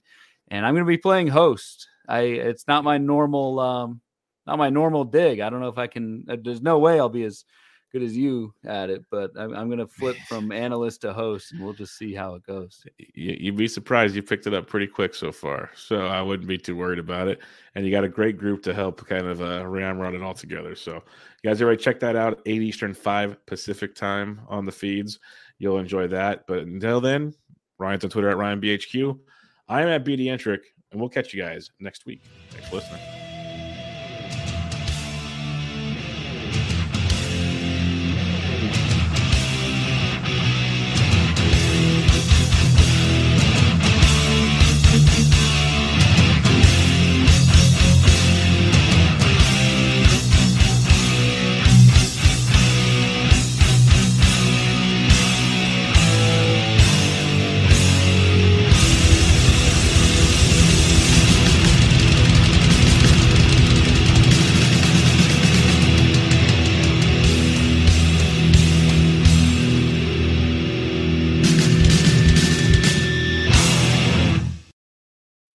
and I'm going to be playing host. I it's not my normal um, not my normal dig. I don't know if I can. Uh, there's no way I'll be as good as you at it, but I'm, I'm going to flip [laughs] from analyst to host, and we'll just see how it goes. You'd be surprised you picked it up pretty quick so far, so I wouldn't be too worried about it. And you got a great group to help kind of uh, ramrod it all together. So, you guys, everybody, check that out. Eight Eastern, five Pacific time on the feeds. You'll enjoy that. But until then, Ryan's on Twitter at RyanBHQ. I'm at BD Entric, and we'll catch you guys next week. Thanks for listening.